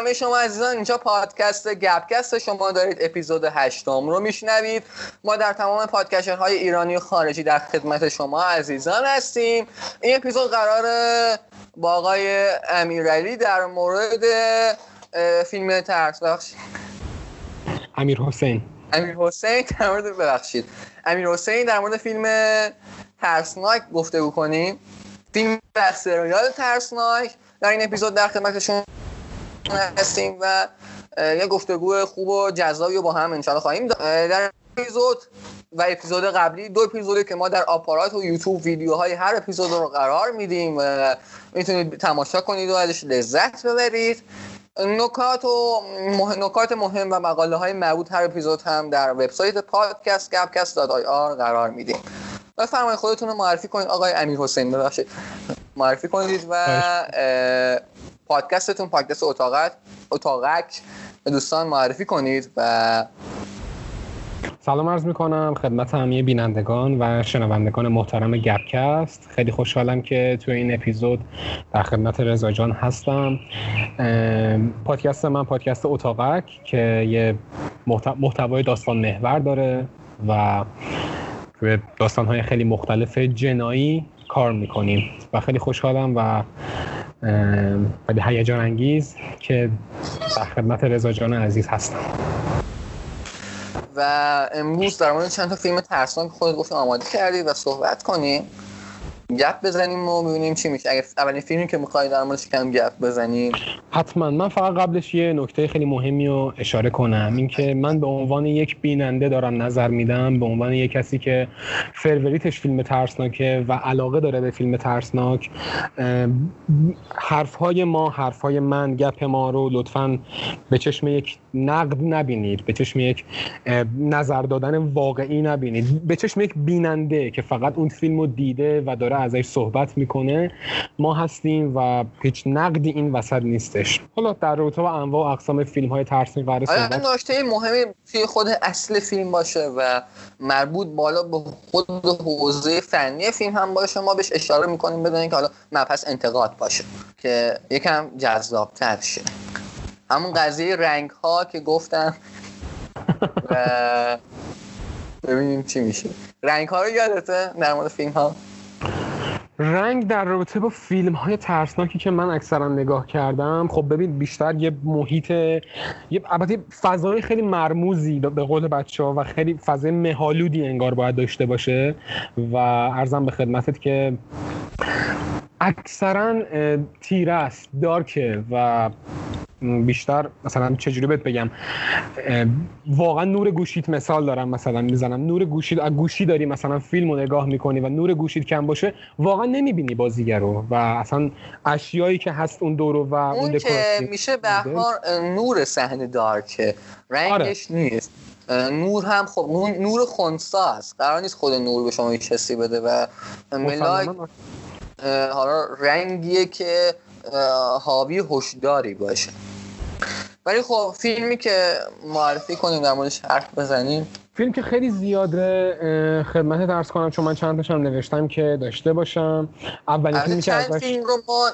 همه شما عزیزان اینجا پادکست گپکست شما دارید. اپیزود هشتم رو میشنوید. ما در تمام های ایرانی و خارجی در خدمت شما عزیزان هستیم. این اپیزود قرار با آقای امیرعلی در مورد فیلم ترس بخشید. امیر حسین. امیر حسین در مورد ببخشید. امیر حسین در مورد فیلم ترسناک گفته بکنیم فیلم سریال ترسناک. در این اپیزود در خدمتشون هستیم و یه گفتگو خوب و جذابی رو با هم انشاءالله خواهیم در اپیزود و اپیزود قبلی دو اپیزودی که ما در آپارات و یوتیوب ویدیوهای هر اپیزود رو قرار میدیم و می‌تونید تماشا کنید و ازش لذت ببرید. نکات و نکات مهم و مقاله های مربوط هر اپیزود هم در وبسایت پادکست گپکست آر قرار میدیم. بفرمایید خودتون رو معرفی کنید. آقای امیر حسین ببخشید. معرفی کنید و پادکستتون پادکست اتاقت اتاقک. به دوستان معرفی کنید و سلام عرض می کنم خدمت همه بینندگان و شنوندگان محترم گپکست. خیلی خوشحالم که توی این اپیزود در خدمت رضا جان هستم. پادکست من پادکست اتاقک که یه محتوای داستان محور داره و روی داستان های خیلی مختلف جنایی کار می‌کنیم و خیلی خوشحالم و خیلی هیجان انگیز که در خدمت رضا جان عزیز هستم. و امروز در مورد چند تا فیلم ترسناک خود گفتیم آماده کردی و صحبت کنیم. گپ بزنیم و ببینیم چی میشه. اگه اولین فیلمی که می‌خوای در موردش کم گپ بزنیم. حتما. من فقط قبلش یه نکته خیلی مهمی رو اشاره کنم. اینکه من به عنوان یک بیننده دارم نظر میدم به عنوان یک کسی که فروریتش فیلم ترسناکه و علاقه داره به فیلم ترسناک حرفهای ما حرفهای من گپ ما رو لطفا به چشم یک نقد نبینید. به چشم یک نظر دادن واقعی نبینید. به چشم یک بیننده که فقط اون فیلم رو دیده و داره ازش صحبت می‌کنه ما هستیم و هیچ نقدی این وسط نیستش. حالا در رابطه با انواع و اقسام فیلم های ترسناک قرار صحبت. نکته مهمی توی خود اصل فیلم باشه و مربوط بالا به خود حوزه فنی فیلم هم باشه ما بهش اشاره می‌کنیم بدونیم که حالا مبحث انتقاد باشه که یکم جذابتر شه. همون قضیه رنگ ها که گفتم. و ببینیم چی میشه. رنگ ها رو یادته در مورد فیلم ها رنگ در رابطه با فیلم های ترسناکی که من اکثرا نگاه کردم خب ببین بیشتر یه محیط یه البته فضای خیلی مرموزی به قول بچه ها و خیلی فضای مهالودی انگار باید داشته باشه و ارزم به خدمتت که اکثرا تیره است دارکه و بیشتر مثلا چجوری بهت بگم واقعا نور گوشیت مثال دارم مثلا می‌زنم. نور گوشیت از گوشی داری مثلا فیلم رو نگاه می‌کنی و نور گوشیت کم باشه واقعا نمی‌بینی بازیگر رو و اصلا اشیایی که هست اون دورو و اون, که میشه به نور صحنه دارکه رنگش آره. نیست. نور هم خب نور خونسا است. قرار نیست خود نور به شما هیچ حسی بده و ملاک حالا رنگیه که حاوی هوشداری باشه. ولی خب فیلمی که معرفی کنیم در موردش حرف بزنیم. فیلم که خیلی زیاده خدمت درس کنم چون من چند تاشم نوشتم که داشته باشم. اولین فیلمی که ازش فیلم رو ما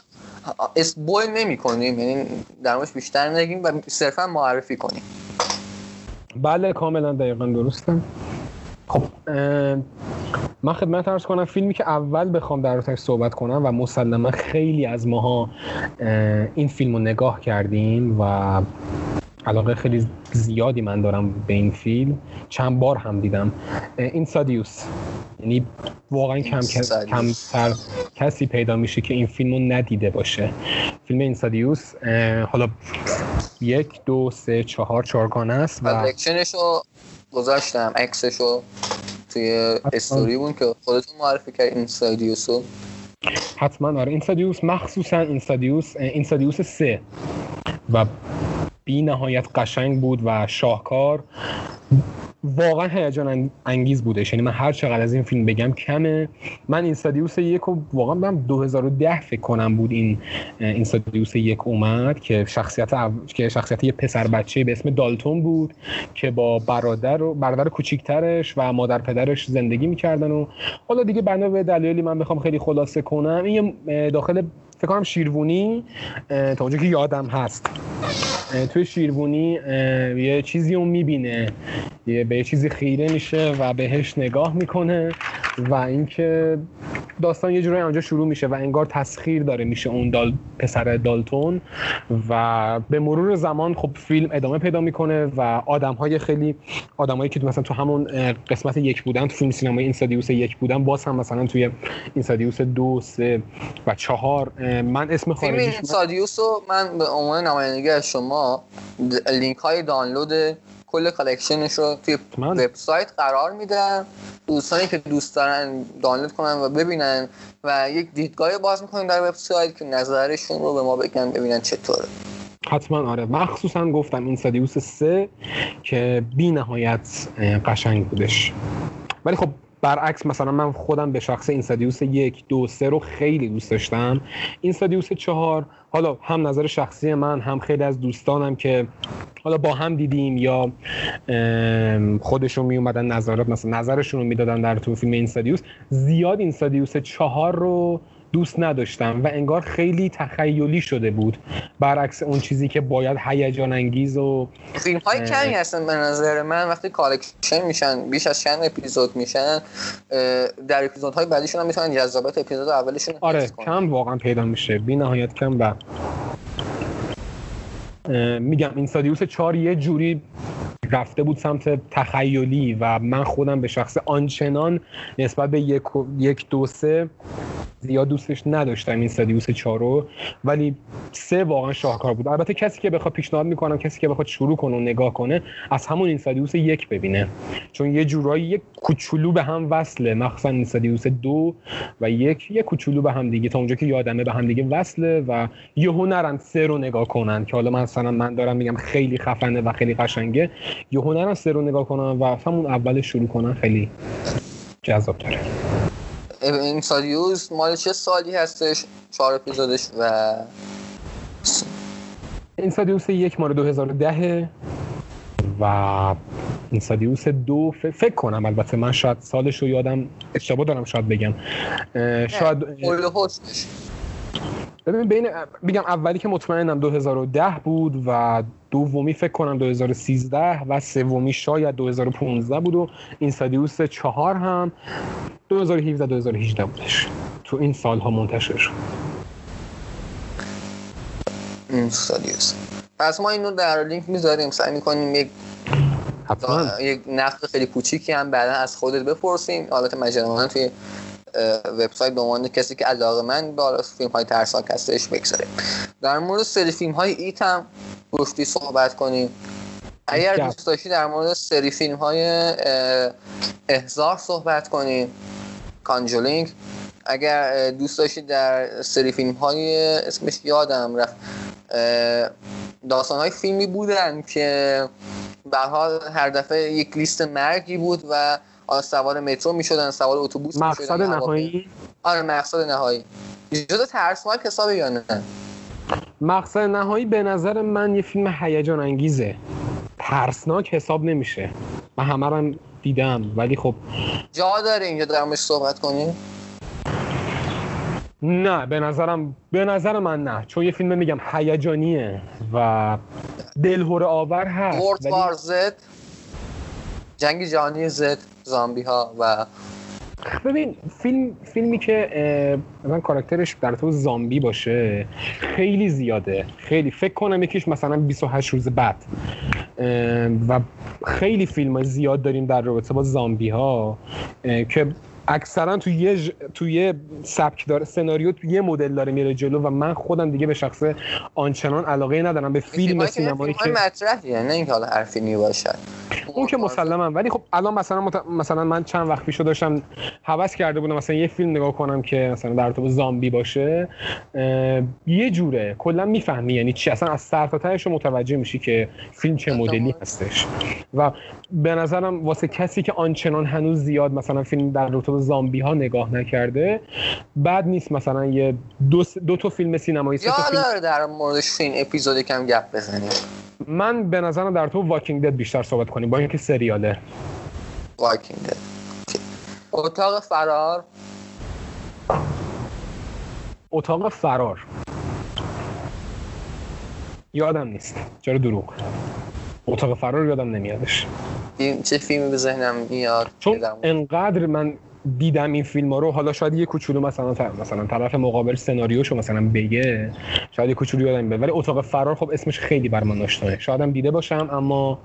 اسپویل نمی کنیم یعنی در موردش بیشتر نگیم و صرفا معرفی کنیم. بله کاملا دقیقا درسته. خب من خدمت ارز کنم فیلمی که اول بخوام در روتش صحبت کنم و مسلما خیلی از ماها این فیلم رو نگاه کردیم و علاقه خیلی زیادی من دارم به این فیلم. چند بار هم دیدم. این سادیوس یعنی واقعا کم کمتر کسی پیدا میشه که این فیلم رو ندیده باشه. فیلم این سادیوس حالا یک دو سه چهار چارگانه است و گذاشتم عکسشو توی استوری بود که خودتون معرفی کرد اینستادیوسو حتما آره. اینستادیوس مخصوصا اینستادیوس اینستادیوس سه. و بی نهایت قشنگ بود و شاهکار واقعا هیجان انگیز بودش. یعنی من هر چقدر از این فیلم بگم کمه. من این سادیوس یک و واقعا من 2010 فکر کنم بود این این سادیوس یک اومد که شخصیت که شخصیت یه پسر بچه به اسم دالتون بود که با برادر و برادر کوچیکترش و مادر پدرش زندگی می‌کردن و حالا دیگه بنا به دلایلی من بخوام خیلی خلاصه کنم. این داخل فکر کنم شیروونی تا اونجا که یادم هست. توی شیروونی یه چیزی رو می‌بینه. یه به یه چیزی خیره میشه و بهش نگاه می‌کنه و اینکه داستان یه جورایی اونجا شروع میشه و انگار تسخیر داره میشه اون دال پسر دالتون و به مرور زمان خب فیلم ادامه پیدا می‌کنه و آدم های خیلی آدمایی که مثلا تو همون قسمت یک بودن تو فیلم سینمای Insidious یک بودن باز هم مثلا توی Insidious دو سه و چهار من اسم خارجی فیلم اینسادیوس رو من به عنوان نمایندگی از شما لینک های دانلود کل collection ش رو توی وبسایت قرار میدم دوستانی که دوست دارن دانلود کنن و ببینن و یک دیدگاه باز می‌کنیم در وبسایت که نظرشون رو به ما بگن ببینن چطوره. حتما آره. مخصوصا گفتم این سادیوس سه که بی نهایت قشنگ بودش. ولی خب برعکس مثلا من خودم به شخص این سادیوس یک دو سه رو خیلی دوست داشتم. این سادیوس چهار حالا هم نظر شخصی من هم خیلی از دوستانم که حالا با هم دیدیم یا خودشون می اومدن نظرات مثلا نظرشون رو می‌دادن در تو فیلم این سادیوس زیاد این سادیوس چهار رو دوست نداشتم و انگار خیلی تخیلی شده بود برعکس اون چیزی که باید هیجان انگیز و فیلم های کمی هستن به نظر من. وقتی collection میشن بیش از چند اپیزود میشن در اپیزودهای بعدیشون هم می‌تونن جذابیت اپیزود اولشون آره کم واقعا پیدا میشه. بی نهایت کم و میگم Insidious چهار یه جوری رفته بود سمت تخیلی و من خودم به شخص آنچنان نسبت به یک, یک دو سه زیاد دوستش نداشتم این سادیوس چارو ولی سه واقعا شاهکار بود. البته کسی که بخواد پیشنهاد می‌کنم کسی که بخواد شروع کنه و نگاه کنه از همون این سادیوس یک ببینه. چون یه جورایی یک کوچولو به هم وصله. مخصوصا این سادیوس دو و یک یه کوچولو به هم دیگه. تا اونجا که یادمه به هم دیگه وصله و یهو نرن سه رو نگاه کنن که حالا مثلا من دارم میگم خیلی خفنه و خیلی قشنگه. یهو نرن سه رو نگاه کنن و همون اول شروع کنن خیلی جذاب تره. این سادیوس مال چه سالی هستش؟ چهار اپیزودش و این سادیوس یک مال 2010 و این سادیوس دو فکر کنم البته من شاید سالش رو یادم اشتباه دارم شاید بگم. شاید ببین بین بگم اولی که مطمئنم 2010 بود و دومی فکر کنم 2013 و سومی شاید 2015 بود و این سادیوس چهار هم 2017 2018 بودش. تو این سالها منتشر شد. این سادیوس پس ما اینو در لینک می‌ذاریم. سعی می‌کنیم یک یک نقد خیلی کوچیکی هم بعدا از خودت بپرسیم. حالت مجموعا توی وبسایت به عنوان کسی که علاقه من با فیلم های ترسناک هستش بگذاریم در مورد سری فیلم های ایت هم گفتی صحبت کنیم. اگر دوست داشتی در مورد سری فیلم های احزار صحبت کنیم. کانجولینگ. اگر دوست داشتید در سری فیلم های اسمش یادم رفت داستان های فیلمی بودن که به هر دفعه یک لیست مرگی بود و سوار مترو می‌شدن سوار اتوبوس مقصد نهایی؟ آره مقصد نهایی. جدا ترسناک حساب یا نه؟ مقصد نهایی به نظر من یه فیلم هیجان انگیزه. ترسناک حساب نمیشه. من همه رو دیدم ولی خب جا داره اینجا درمش صحبت کنیم؟ نه به نظرم به نظر من نه. چون یه فیلم میگم هیجانیه و دلهور آور هست ولی... زد جنگ جهانی زد زامبی ها و ببین فیلم فیلمی که مثلا کاراکترش در تو زامبی باشه خیلی زیاده. خیلی فکر کنم یکیش مثلا 28 روز بعد. و خیلی فیلم زیاد داریم در رابطه با زامبی ها که اکثرا تو یه ج... تو یه سبک داره سناریو تو یه مدل داره میره جلو و من خودم دیگه به شخص آنچنان علاقه ندارم. به فیلم سینمایی که مطرحیه نه اینکه حالا هر فیلمی باشه. اون که مسلما ولی خب الان مثلا مت... مثلا من چند وقت پیشو داشتم هوس کرده بودم. مثلا یه فیلم نگاه کنم که مثلا در تو زامبی باشه یه جوره. کلا می‌فهمی یعنی چی. اصلا از سر تا تهش متوجه میشی که فیلم چه مدلی هستش. و به نظرم واسه کسی که آنچنان هنوز زیاد مثلا فیلم در رابطه زامبی ها نگاه نکرده بعد نیست مثلا یه دو, دو تا فیلم سینمایی یا فیلم... در موردش فیلم اپیزودی کم گپ بزنیم. من به نظرم در تو واکینگ دد بیشتر صحبت کنیم با اینکه سریاله. واکینگ دد اتاق فرار. اتاق فرار. یادم نیست. چرا دروغ؟ اتاق فرار یادم نمیادش. این چه فیلمی به ذهنم میاد؟ چون انقدر من دیدم این فیلم ها رو حالا شاید یه کوچولو مثلا مثلا طرف مقابل سناریوشو مثلا بگه شاید یه کوچولو یادم بیاد ولی اتاق فرار خب اسمش خیلی بر من آشناه. شایدم دیده باشم اما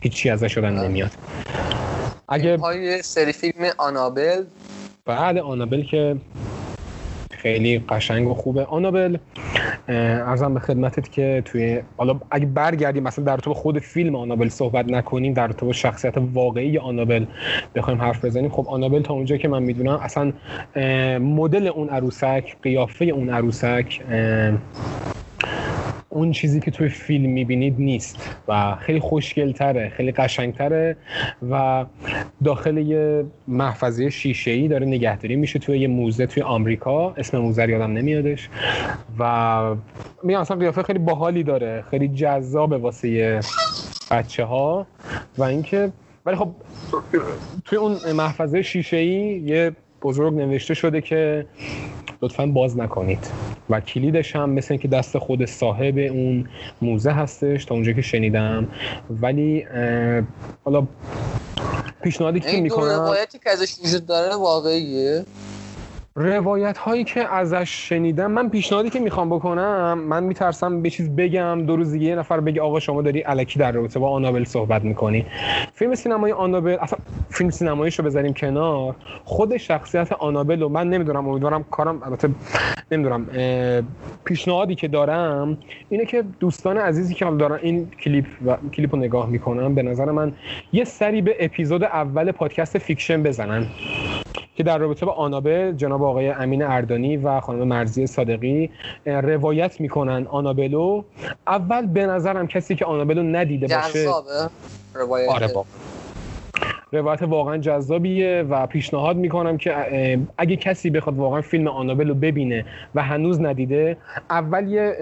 هیچی ازش شدن نمیاد. اگه های سری فیلم آنابل. بعد آنابل که خیلی قشنگ و خوبه. آنابل ارزم به خدمتت که توی حالا اگه برگردیم مثلا در تو خود فیلم آنابل صحبت نکنیم در تو شخصیت واقعی آنابل بخوایم حرف بزنیم. خب آنابل تا اونجا که من می‌دونم اصلا مدل اون عروسک قیافه اون عروسک اون چیزی که توی فیلم می‌بینید نیست و خیلی خوشگلتره خیلی قشنگتره و داخل یه محفظه شیشه ای داره نگهداری میشه توی یه موزه توی آمریکا. اسم موزه یادم نمیادش. و میگم اصلا قیافه خیلی باحالی داره خیلی جذابه واسه بچه ها و اینکه ولی خب توی اون محفظه شیشه ای یه بزرگ نوشته شده که لطفا باز نکنید. و کلیدش هم مثل اینکه دست خود صاحب اون موزه هستش تا اونجا که شنیدم. ولی حالا پیشنهادی که می‌کنم این روایتی که ازش وجود داره واقعیه. روایت هایی که ازش شنیدم من پیشنهادی که می‌خوام بکنم من میترسم به چیز بگم دو روز دیگه یه نفر بگه آقا شما داری الکی در رابطه با آنابل صحبت می‌کنی. فیلم سینمایی آنابل اصلا فیلم سینماییشو بذاریم کنار. خود شخصیت آنابل رو من نمی‌دونم امیدوارم کارم البته نمی‌دونم پیشنهادی که دارم اینه که دوستان عزیزی که دارن این کلیپ و کلیپ رو نگاه می‌کنن به نظر من یه سری به اپیزود اول پادکست Fiction بزنن. که در رابطه با آنابل جناب آقای امین اردانی و خانم مرضی صادقی روایت می‌کنن آنابلو. اول به نظرم کسی که آنابلو ندیده باشه روایت آره روایت واقعا جذابیه و پیشنهاد می‌کنم که اگه کسی بخواد واقعا فیلم آنابل رو ببینه و هنوز ندیده اول یه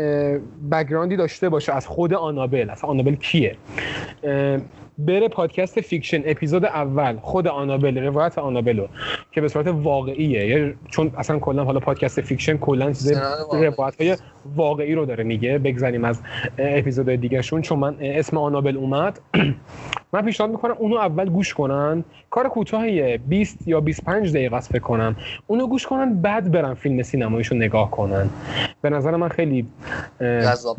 background ی داشته باشه از خود آنابل. از آنابل کیه؟ بره پادکست Fiction اپیزود اول خود آنابل روایت آنابلو که به صورت واقعیه. چون اصلا کلا حالا پادکست Fiction کلا چیز روایت های واقعی رو داره میگه بگذاریم از اپیزود دیگه شون چون من اسم آنابل اومد. من پیشنهاد می‌کنم اونو اول گوش کنن. کار کوتاهیه 20 یا 25 دقیقه است فکر کنم. اونو گوش کنن بعد برن فیلم سینماییشو نگاه کنن. به نظر من خیلی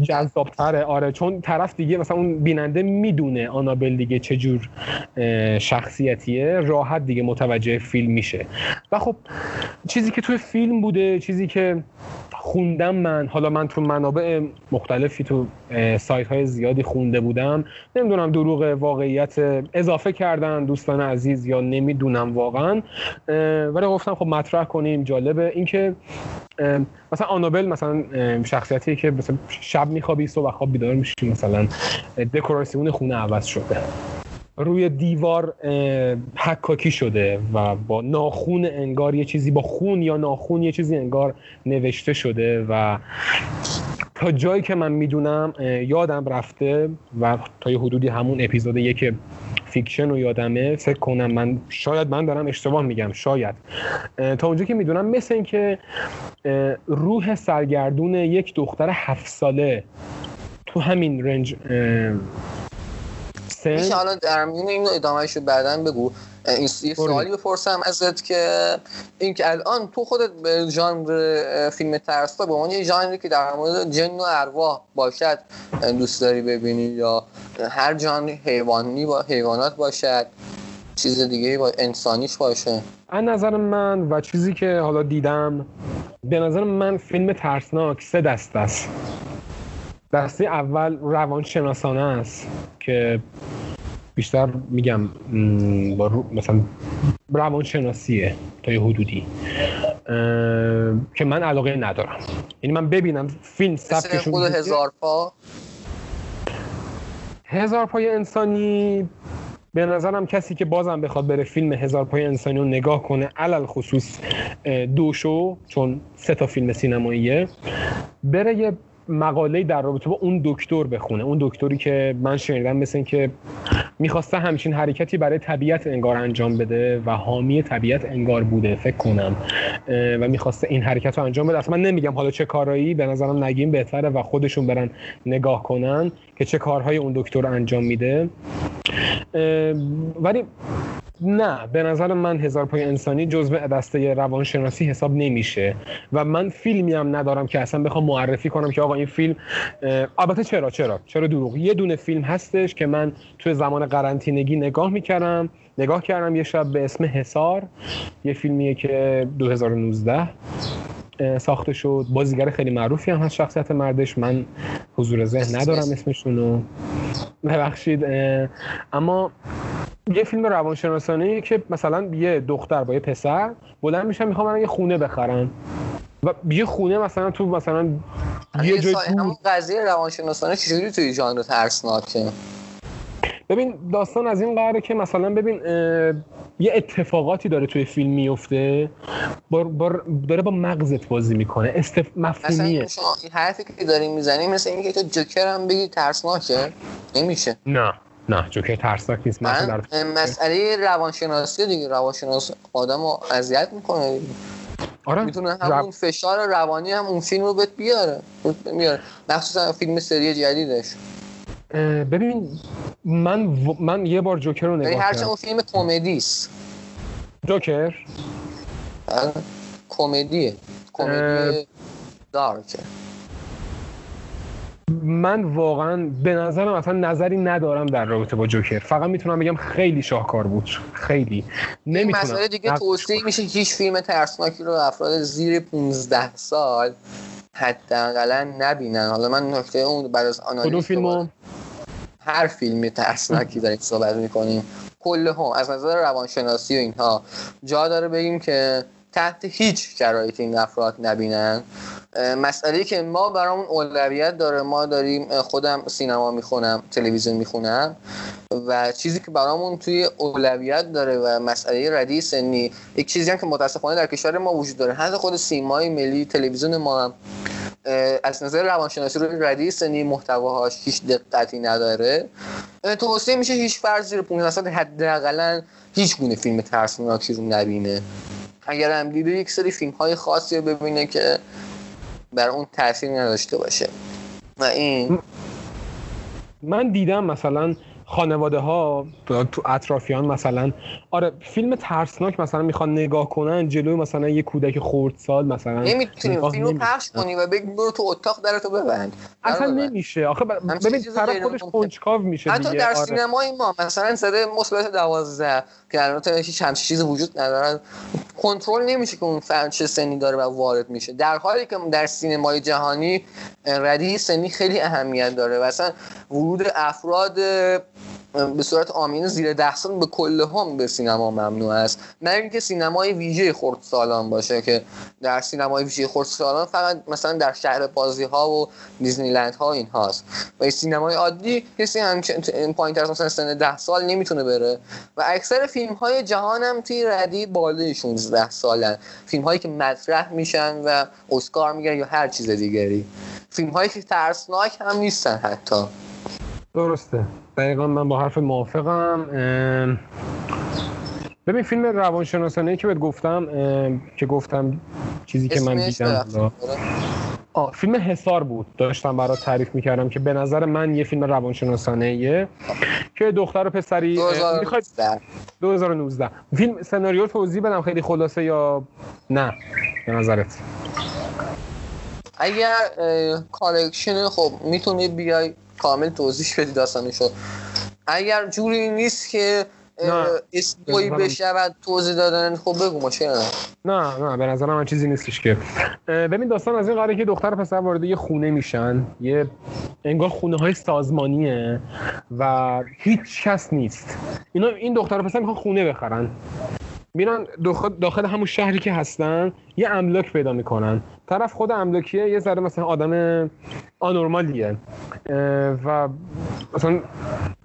جذابتره. آره چون طرف دیگه مثلا اون بیننده می‌دونه آنابل دیگه چه جور شخصیتیه. راحت دیگه متوجه فیلم میشه. و خب چیزی که توی فیلم بوده چیزی که خوندم من حالا من تو منابع مختلفی تو سایت های زیادی خونده بودم. نمی‌دونم دروغ واقعیت اضافه کردن دوستان عزیز یا نمی‌دونم واقعا. ولی گفتم خب مطرح کنیم جالبه. اینکه مثلا آنابل مثلا شخصیتی که مثلا شب میخوابی صبح خواب بیدار میشی مثلا دکوراسیون خونه عوض شده. روی دیوار حکاکی شده و با ناخون انگار یه چیزی با خون یا ناخون یه چیزی انگار نوشته شده و تا جایی که من می‌دونم یادم رفته و تا یه حدودی همون اپیزود یک فیکشن رو یادمه فکر کنم من شاید من دارم اشتباه میگم شاید. تا اونجا که می‌دونم مثل اینکه روح سرگردون یک دختر هفت ساله تو همین رنج میشه حالا در میون این ادامهش رو بعدا بگو. این یه سوالی بپرسم ازت که اینکه الان تو خودت به ژانر فیلم ترسا به عنوان یه ژانری که در مورد جن و ارواح باشد دوست داری ببینی یا هر جان حیوانی با حیوانات باشد چیز دیگه با انسانیش باشه؟ از نظر من و چیزی که حالا دیدم به نظر من فیلم ترسناک سه دست است. دسته اول روانشناسانه است که بیشتر میگم با مثلا روانشناسیه تا یه حدودی. که من علاقه ندارم. یعنی من ببینم فیلم سبکشون خود هزار پا هزار پای انسانی به نظرم کسی که بازم بخواد بره فیلم هزار پای انسانی رو نگاه کنه علل خصوص دوشو چون سه تا فیلم سینماییه بره یه مقاله در رابطه با اون دکتر بخونه. اون دکتری که من شنیدم مثل این که می‌خواسته همچین حرکتی برای طبیعت انگار انجام بده و حامی طبیعت انگار بوده فکر کنم. و می‌خواسته این حرکت رو انجام بده. اصلا من نمیگم حالا چه کارایی به نظرم نگیم بهتره و خودشون برن نگاه کنن که چه کارهای اون دکتر انجام میده. ولی نه به نظر من هزار پای انسانی جزء دسته روانشناسی حساب نمیشه. و من فیلمی هم ندارم که اصلا بخوام معرفی کنم که آقا این فیلم البته چرا چرا؟ چرا دروغ؟ یه دونه فیلم هستش که من توی زمان قرنطینگی نگاه می‌کردم. نگاه کردم یه شب به اسم حسار یه فیلمیه که 2019 ساخته شد. بازیگر خیلی معروفی هم هست شخصیت مردش. من حضور ذهن ندارم اسمشونو ببخشید. اما یه فیلم روانشناسانه که مثلا یه دختر با یه پسر بلند میشن می‌خوام یه خونه بخرن. و یه خونه مثلا تو مثلا یه جای قضیه روانشناسانه چجوری توی ژانر ترسناکه؟ ببین داستان از این قراره که مثلا ببین یه اتفاقاتی داره توی فیلم میفته. بار بار داره با مغزت بازی می‌کنه. استف... مفهومیه. شما این حرفی که داریم می‌زنیم مثل اینکه تو جوکر هم بگی ترسناکه. نمیشه. نه نه. جوکر ترسناک نیست. من مسئله روانشناسی دیگه. روانشناس آدم رو اذیت می‌کنه. آره. می‌تونه همون فشار روانی هم اون فیلم رو بهت بیاره. میاره مخصوصا فیلم سری جدیدش. ببین من و... من یه بار جوکر رو نگاه کردم. اون فیلم کمدی است. جوکر؟ کمدیه. کمدی دارکه. من واقعا به نظرم اصلا نظری ندارم در رابطه با جوکر. فقط می‌تونم بگم خیلی شاهکار بود. خیلی. نمی‌تونم. مسئله دیگه توصیه میشه هیچ فیلم ترسناکی رو افراد زیر 15 سال حداقل نبینن. حالا من نکته اون بعد از آنالیز فیلمو؟ هر فیلمی ترسناکی داریم صحبت می‌کنیم. کل هم از نظر روانشناسی و اینها جا داره بگیم که تحت هیچ شرایطی این افراد نبینن. مسئله که ما برامون اولویت داره ما داریم خودم سینما می‌خونم تلویزیون می‌خونم و چیزی که برامون توی اولویت داره و مسئله ردی سنی یک چیزی هم که متاسفانه در کشور ما وجود داره. حتی خود سیمای ملی تلویزیون ما هم از نظر روانشناسی رو ردی سنی محتواهاش هیچ دقتی نداره. توصیه میشه هیچ فرد زیر 15 سال حداقل هیچ گونه فیلم ترسناکی رو نبینه. اگر هم دیده یک سری فیلم های خاصی رو ببینه که بر اون تاثیر نداشته باشه. و این من دیدم مثلا خانواده ها تو اطرافیان مثلا. آره فیلم ترسناک مثلا می‌خوان نگاه کنن جلو مثلا یه کودک خردسال مثلا. نمی‌تونی فیلمو پخش کنی و بگی برو تو اتاق درتو ببند. اصلا نمیشه. آخه ببین طرف خودش کنجکاو میشه حتی دیگه. در آره. سینمای ما مثلا صدای مثبت 12 که الان هیچ همچین چیزی وجود ندارن کنترل نمیشه که اون فرد چه سنی داره و وارد میشه. در حالی که در سینمای جهانی ردی سنی خیلی اهمیت داره. و اصلا ورود افراد به صورت آمین زیر ده سال به کل هم به سینما ممنوع است. مگر اینکه سینمای ویژه خردسالان باشه که در سینمای ویژه خردسالان فقط مثلا در شهر بازی ها و دیزنی لند ها این هاست و سینمای عادی کسی هم پایین تر مثلا سن ده سال نمی‌تونه بره. و اکثر فیلم های جهان هم توی ردی بالای 16 سالن. فیلم هایی که مطرح میشن و اسکار میگن یا هر چیز دیگری. فیلم هایی که ترسناک هم نیستن حتی. درسته. دقیقا من با حرف موافقم. ببین فیلم روانشناسانه که بهت گفتم که گفتم چیزی که من دیدم. آه فیلم حصار بود. داشتم برات تعریف می‌کردم که به نظر من یه فیلم روانشناسانه که دختر و پسری 2019 2019 فیلم سناریو توضیح بدم خیلی خلاصه یا نه؟ به نظرت. اگر collection خب می‌تونی بیای کامل توضیح بدی داستانشو اگر جوری نیست که اسموی بشود توضیح دادن خب بگو مشکل نه؟ نه به نظر من چیزی نیستش که. ببین داستان از این قراره که دختر پسر وارد یه خونه میشن. یه انگار خونه های سازمانیه و هیچ کس نیست. اینا این دختر پسر می‌خوان خونه بخرن. میرن داخل, همون شهری که هستن یه املاک پیدا می‌کنن. طرف خود املاکیه یه ذره مثلا آدم آنورمالیه. و مثلا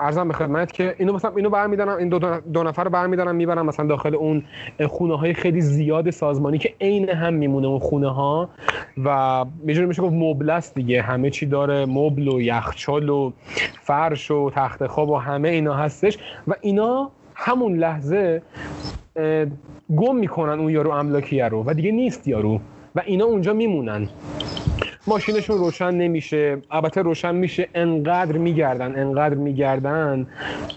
ارزم به خدمت که اینو مثلا اینو برمیدارن این دو, دو نفر رو برمیدارن می‌برن مثلا داخل اون خونه های خیلی زیاد سازمانی که عین هم میمونه اون خونه ها و میجوری میشه گفت مبل است دیگه. همه چی داره مبل و یخچال و فرش و تخت خواب و همه اینا هستش. و اینا همون لحظه گم می‌کنن اون یارو املاکیه رو و دیگه نیست یارو و اینا اونجا میمونن. ماشینشون روشن نمیشه. البته روشن میشه انقدر میگردن انقدر میگردن.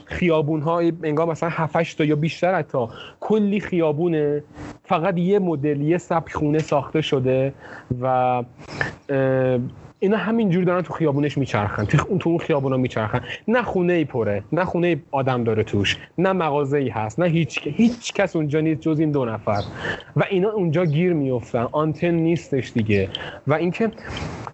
خیابون ها انگار مثلا 7 تا یا بیشتر حتی. کلی خیابونه. فقط یه مدل یه سبک خونه ساخته شده و اینا همینجور دارن تو خیابونش میچرخن. تو اون تو اون خیابونا میچرخن. نه خونه ای پره نه خونه ای آدم داره توش نه مغازه ای هست نه هیچ هیچ کس اونجا نیست جز این دو نفر. و اینا اونجا گیر میفتن آنتن نیستش دیگه. و اینکه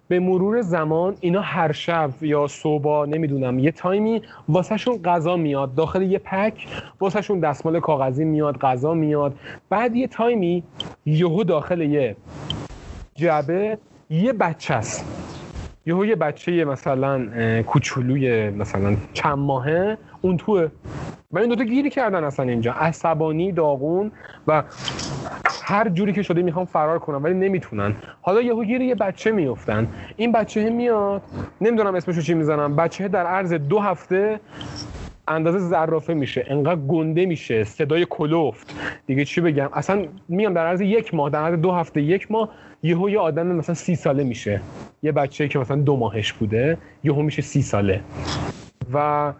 به مرور زمان اینا هر شب یا صبح نمی‌دونم یه تایمی واسهشون غذا میاد. داخل یه پک واسهشون دستمال کاغذی میاد غذا میاد. بعد یه تایمی یهو داخل یه جعبه یه بچه است. یهو یه بچه مثلا کوچولوی مثلا چند ماهه اون توه. و این دوتا گیری کردن اصلا اینجا. عصبانی داغون و هر جوری که شده می‌خوام فرار کنم ولی نمی‌تونن. حالا یهو گیر یه بچه میفتن این بچه میاد. نمی‌دونم اسمشو چی می‌زنم. بچه در عرض دو هفته اندازه زرافه میشه. انقدر گنده میشه. صدای کلوفت دیگه چی بگم؟ اصلا میگم در عرض یک ماه. در عرض دو هفته یک ماه یهو یه آدم مثلا سی ساله میشه. یه بچه که مثلا دو ماهش بوده یهو میشه سی ساله. و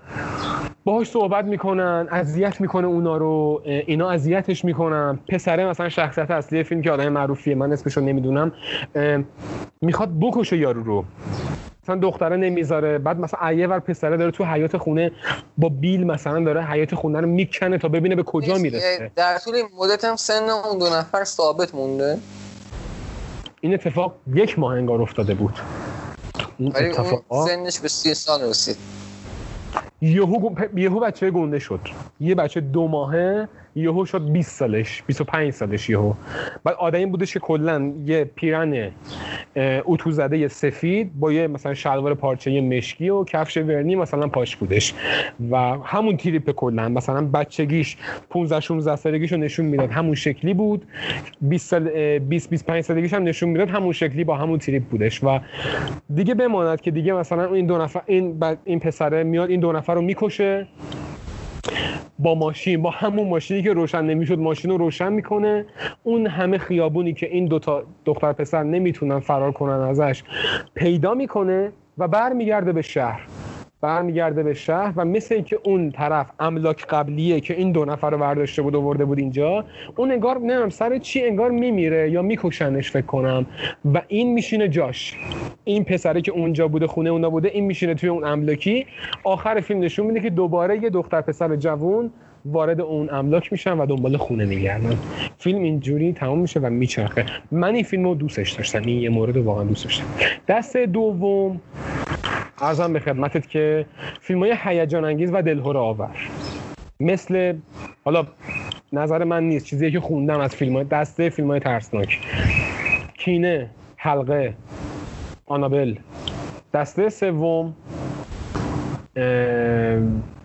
باهاش صحبت می‌کنن اذیت می‌کنه اونا رو اینا اذیتش می‌کنن. پسره مثلا شخصیت اصلی فیلم که آدم معروفیه من اسمشو نمی‌دونم می‌خواد بکشه یارو رو. مثلا دختره نمی‌ذاره بعد مثلا یه ور پسره داره تو حیات خونه با بیل مثلا داره حیات خونه رو می‌کنه تا ببینه به کجا می‌رسه. در طول مدت هم سن اون دو نفر ثابت مونده. این اتفاق یک ماه انگار افتاده بود. این اتفاق سنش به سی سال رسید. یهو یهو بچه گنده شد. یه بچه دو ماهه یهو شد 20 سالش 25 سالش یهو. بعد آدمی بودش که کلا یه پیرن اتو زده سفید با یه مثلا شلوار پارچه مشکی و کفش ورنی مثلا پاش بودش. و همون تریپ کلا مثلا بچگیش 15 16 سالگیشو نشون می‌داد. همون شکلی بود. 20 سال 20 25 سالگیش هم نشون می‌داد. همون شکلی با همون تریپ بودش. و دیگه بماند که دیگه مثلا این دو نفر این این پسره میاد این دو نفر رو می‌کشه. با ماشین با همون ماشینی که روشن نمی‌شد ماشین رو روشن می‌کنه. اون همه خیابونی که این دوتا دختر پسر نمی‌تونن فرار کنن ازش پیدا می‌کنه و برمیگرده به شهر. برمیگرده به شهر و مثل اینکه اون طرف املاک قبلیه که این دو نفر رو برداشته بود و ورده بود اینجا اون انگار نمی‌دونم سر چی انگار میمیره یا میکشنش فکر کنم. و این میشینه جاش. این پسره که اونجا بوده خونه اونا بوده این میشینه توی اون املاکی. آخر فیلم نشون میده که دوباره یه دختر پسر جوون وارد اون املاک میشن و دنبال خونه میگردن. فیلم اینجوری تمام میشه و میچرخه. من این فیلم رو دوستش داشتم. این یه مورد واقعا دوست داشتم. دست دوم ارزم به خدمتت که فیلم های هیجان انگیز و دلهور آور. مثل حالا نظر من نیست. چیزی که خوندم از فیلم های دسته فیلم های ترسناک. کینه حلقه آنابل. دسته سوم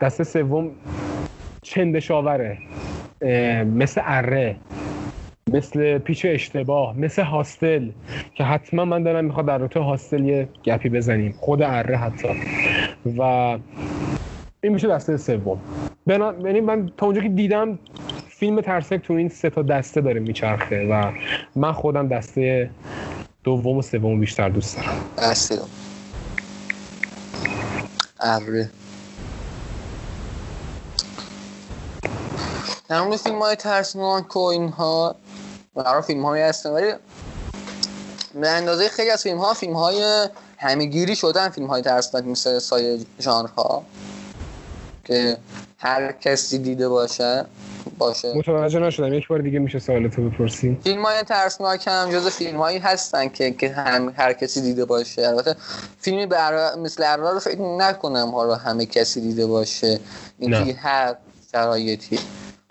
دسته سوم چندشاوره. مثل اره مثل پیچ اشتباه مثل هاستل که حتما من دارم می‌خواد در رابطه هاستل یه گپی بزنیم. خود اره حتی. و این میشه دسته سوم. یعنی من تا اونجا که دیدم فیلم ترسک تو این سه تا دسته داره میچرخه و من خودم دسته دوم و سوم بیشتر دوست دارم. دسته اره. تمام فیلم های ترسناک و اینها برای فیلم هایی هستن ولی به اندازه خیلی از فیلم ها فیلم های همگیری شدن فیلم های ترسناک مثل سایه ها که هر کسی دیده باشه باشه. متوجه نشدم یک بار دیگه میشه سوالتو بپرسیم. فیلم های ترسناک هم جز فیلم هایی هستن که, که هم هر کسی دیده باشه. البته فیلمی بر... مثل ارار رو فکر نکنم ها رو همه کسی دیده باشه. اینکه هر شرایطی.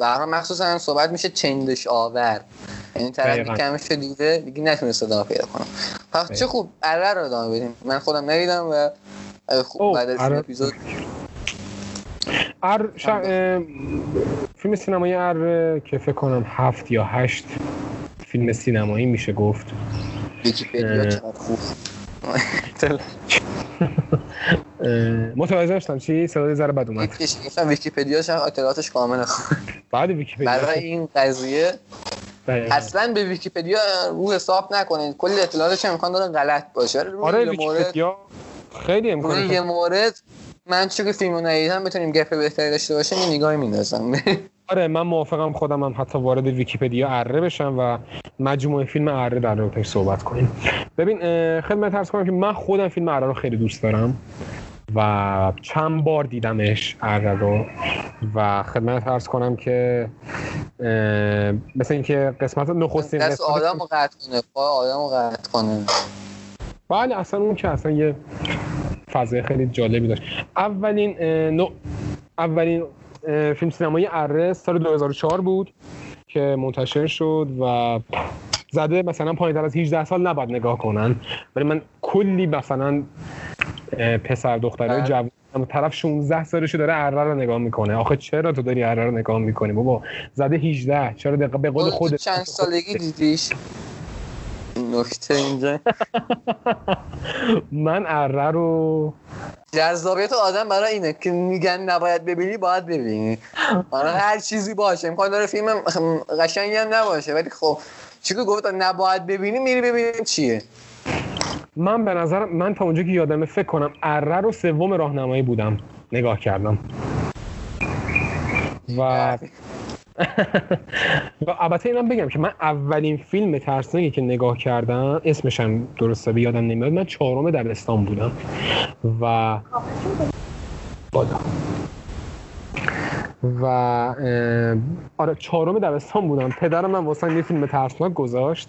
برای مخصوصا هم صحبت میشه چندش آور. یعنی طرف. کمش دیده دیگه نتونست ادامه پیدا کنم پس چه خوب اره رو ادامه بدیم. من خودم ندیدم و خوب بعد از این اره. اپیزود. اره ش... اه، فیلم سینمایی اره که فکر کنم هفت یا هشت فیلم سینمایی میشه گفت. ویکیپدیا. چقدر خوب. متوجه شدم چی؟ صدای ذره بد اومد. گفتم ویکیپدیاش اطلاعاتش کامله بعد ویکیپدیا برای این قضیه دقیقاً. اصلا به ویکیپدیا رو حساب نکنید کل اطلاعاتش امکان داره غلط باشه. آره ویکیپدیا خیلی امکان یه مورد من چون که فیلمو ندیدم بتونیم گپ بهتری داشته باشیم یه نگاهی میندازم. آره من موافقم خودم هم حتی وارد ویکیپدیا اره بشم و مجموعه فیلم اره در رابطش صحبت کنیم. ببین اه، خدمت عرض کنم که من خودم فیلم اره رو خیلی دوست دارم و چند بار دیدمش اره رو و خدمت ارز کنم که مثل اینکه قسمت نخستین دست قسمت آدم رو قطع کنه آدم رو قطع کنه. بله اصلا اون که اصلا یه فضای خیلی جالبی داشت. اولین نوع اولین فیلم سینمایی اره سال 2004 بود که منتشر شد و زده مثلا پایین از 18 سال نباید نگاه کنن. ولی من کلی مثلا پسر دخترای بله. جوان طرف 16 سالشو داره اره رو نگاه می‌کنه. آخه چرا تو داری اره رو نگاه می‌کنی بابا؟ زده 18 چرا دقیقا به قول خودت چند سالگی دیدیش؟ نکته اینجا. من اره رو جذابیت آدم برای اینه که میگن نباید ببینی باید ببینی. حالا هر چیزی باشه. امکان داره فیلم قشنگی هم نباشه. ولی خب چی که گفت نباید ببینی میری ببینی چیه. من به نظر من تا اونجا که یادمه فکر کنم اره رو سوم راهنمایی بودم. نگاه کردم. و و البته اینم بگم که من اولین فیلم ترسناکی که نگاه کردم اسمش هم درسته به یادم نمیاد. من چهارم دبستان بودم. و و آره چهارم دبستان بودم. پدرم من واسه یه فیلم ترسناک گذاشت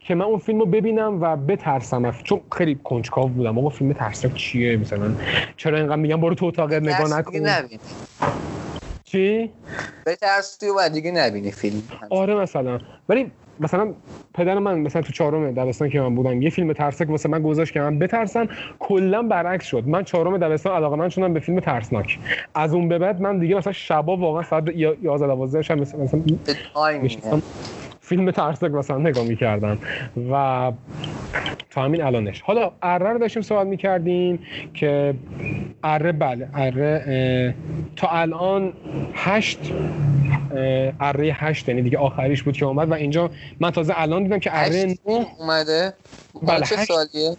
که من اون فیلم رو ببینم و بترسم. چون خیلی کنجکاو بودم. آقا فیلم ترسناک چیه مثلا؟ چرا اینقدر میگم برو تو اتاق نگاه نکن. چی؟ به ترسی و دیگه نبینی فیلم. آره مثلا. ولی مثلا پدر من مثلا تو چهارم دبستان که من بودم یه فیلم ترسناک واسه من گذاشت که من بترسم. کلا برعکس شد. من چهارم دبستان علاقه من شدم به فیلم ترسناک. از اون به بعد من دیگه مثلا شبا واقعا ساعت 11 12 شب مثلا, مثلا فیلم ترسناک مثلا نگاه می‌کردم. و تا همین الانش. حالا اره رو داشتیم صحبت می‌کردیم که اره بله اره تا الان هشت اره هشت یعنی دیگه آخریش بود که اومد و اینجا من تازه الان دیدم که اره نه اومده؟ بله، چه. سالیه؟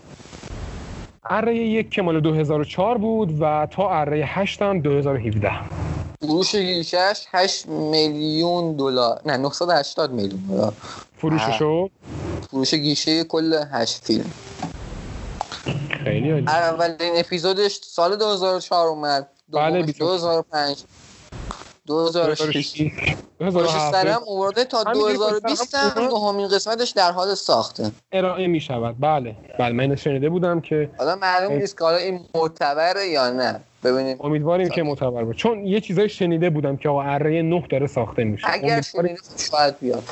اره یک که مال 2004 بود و تا اره هشت هم 2017 فروش گیشش 8 میلیون دلار. نه 980 میلیون دلار. فروششو فروش گیشه کل 8 فیلم. خیلی عالی. اولین اپیزودش سال 2004 اومد. بله، دومش بیست و- 2005 2006 پشت 2007 سرم اوورده تا همین دیگه پشت 2020 سرم هم. دومین قسمتش در حال ساخته. ارائه می شود بله. بله من شنیده بودم که حالا معلوم نیست که حالا این معتبره یا نه. ببینیم. امیدواریم که معتبر باشه. چون یه چیزای شنیده بودم که آقا اره نه داره ساخته میشه. اگر امیدوارم, شنیده شاید بیاد.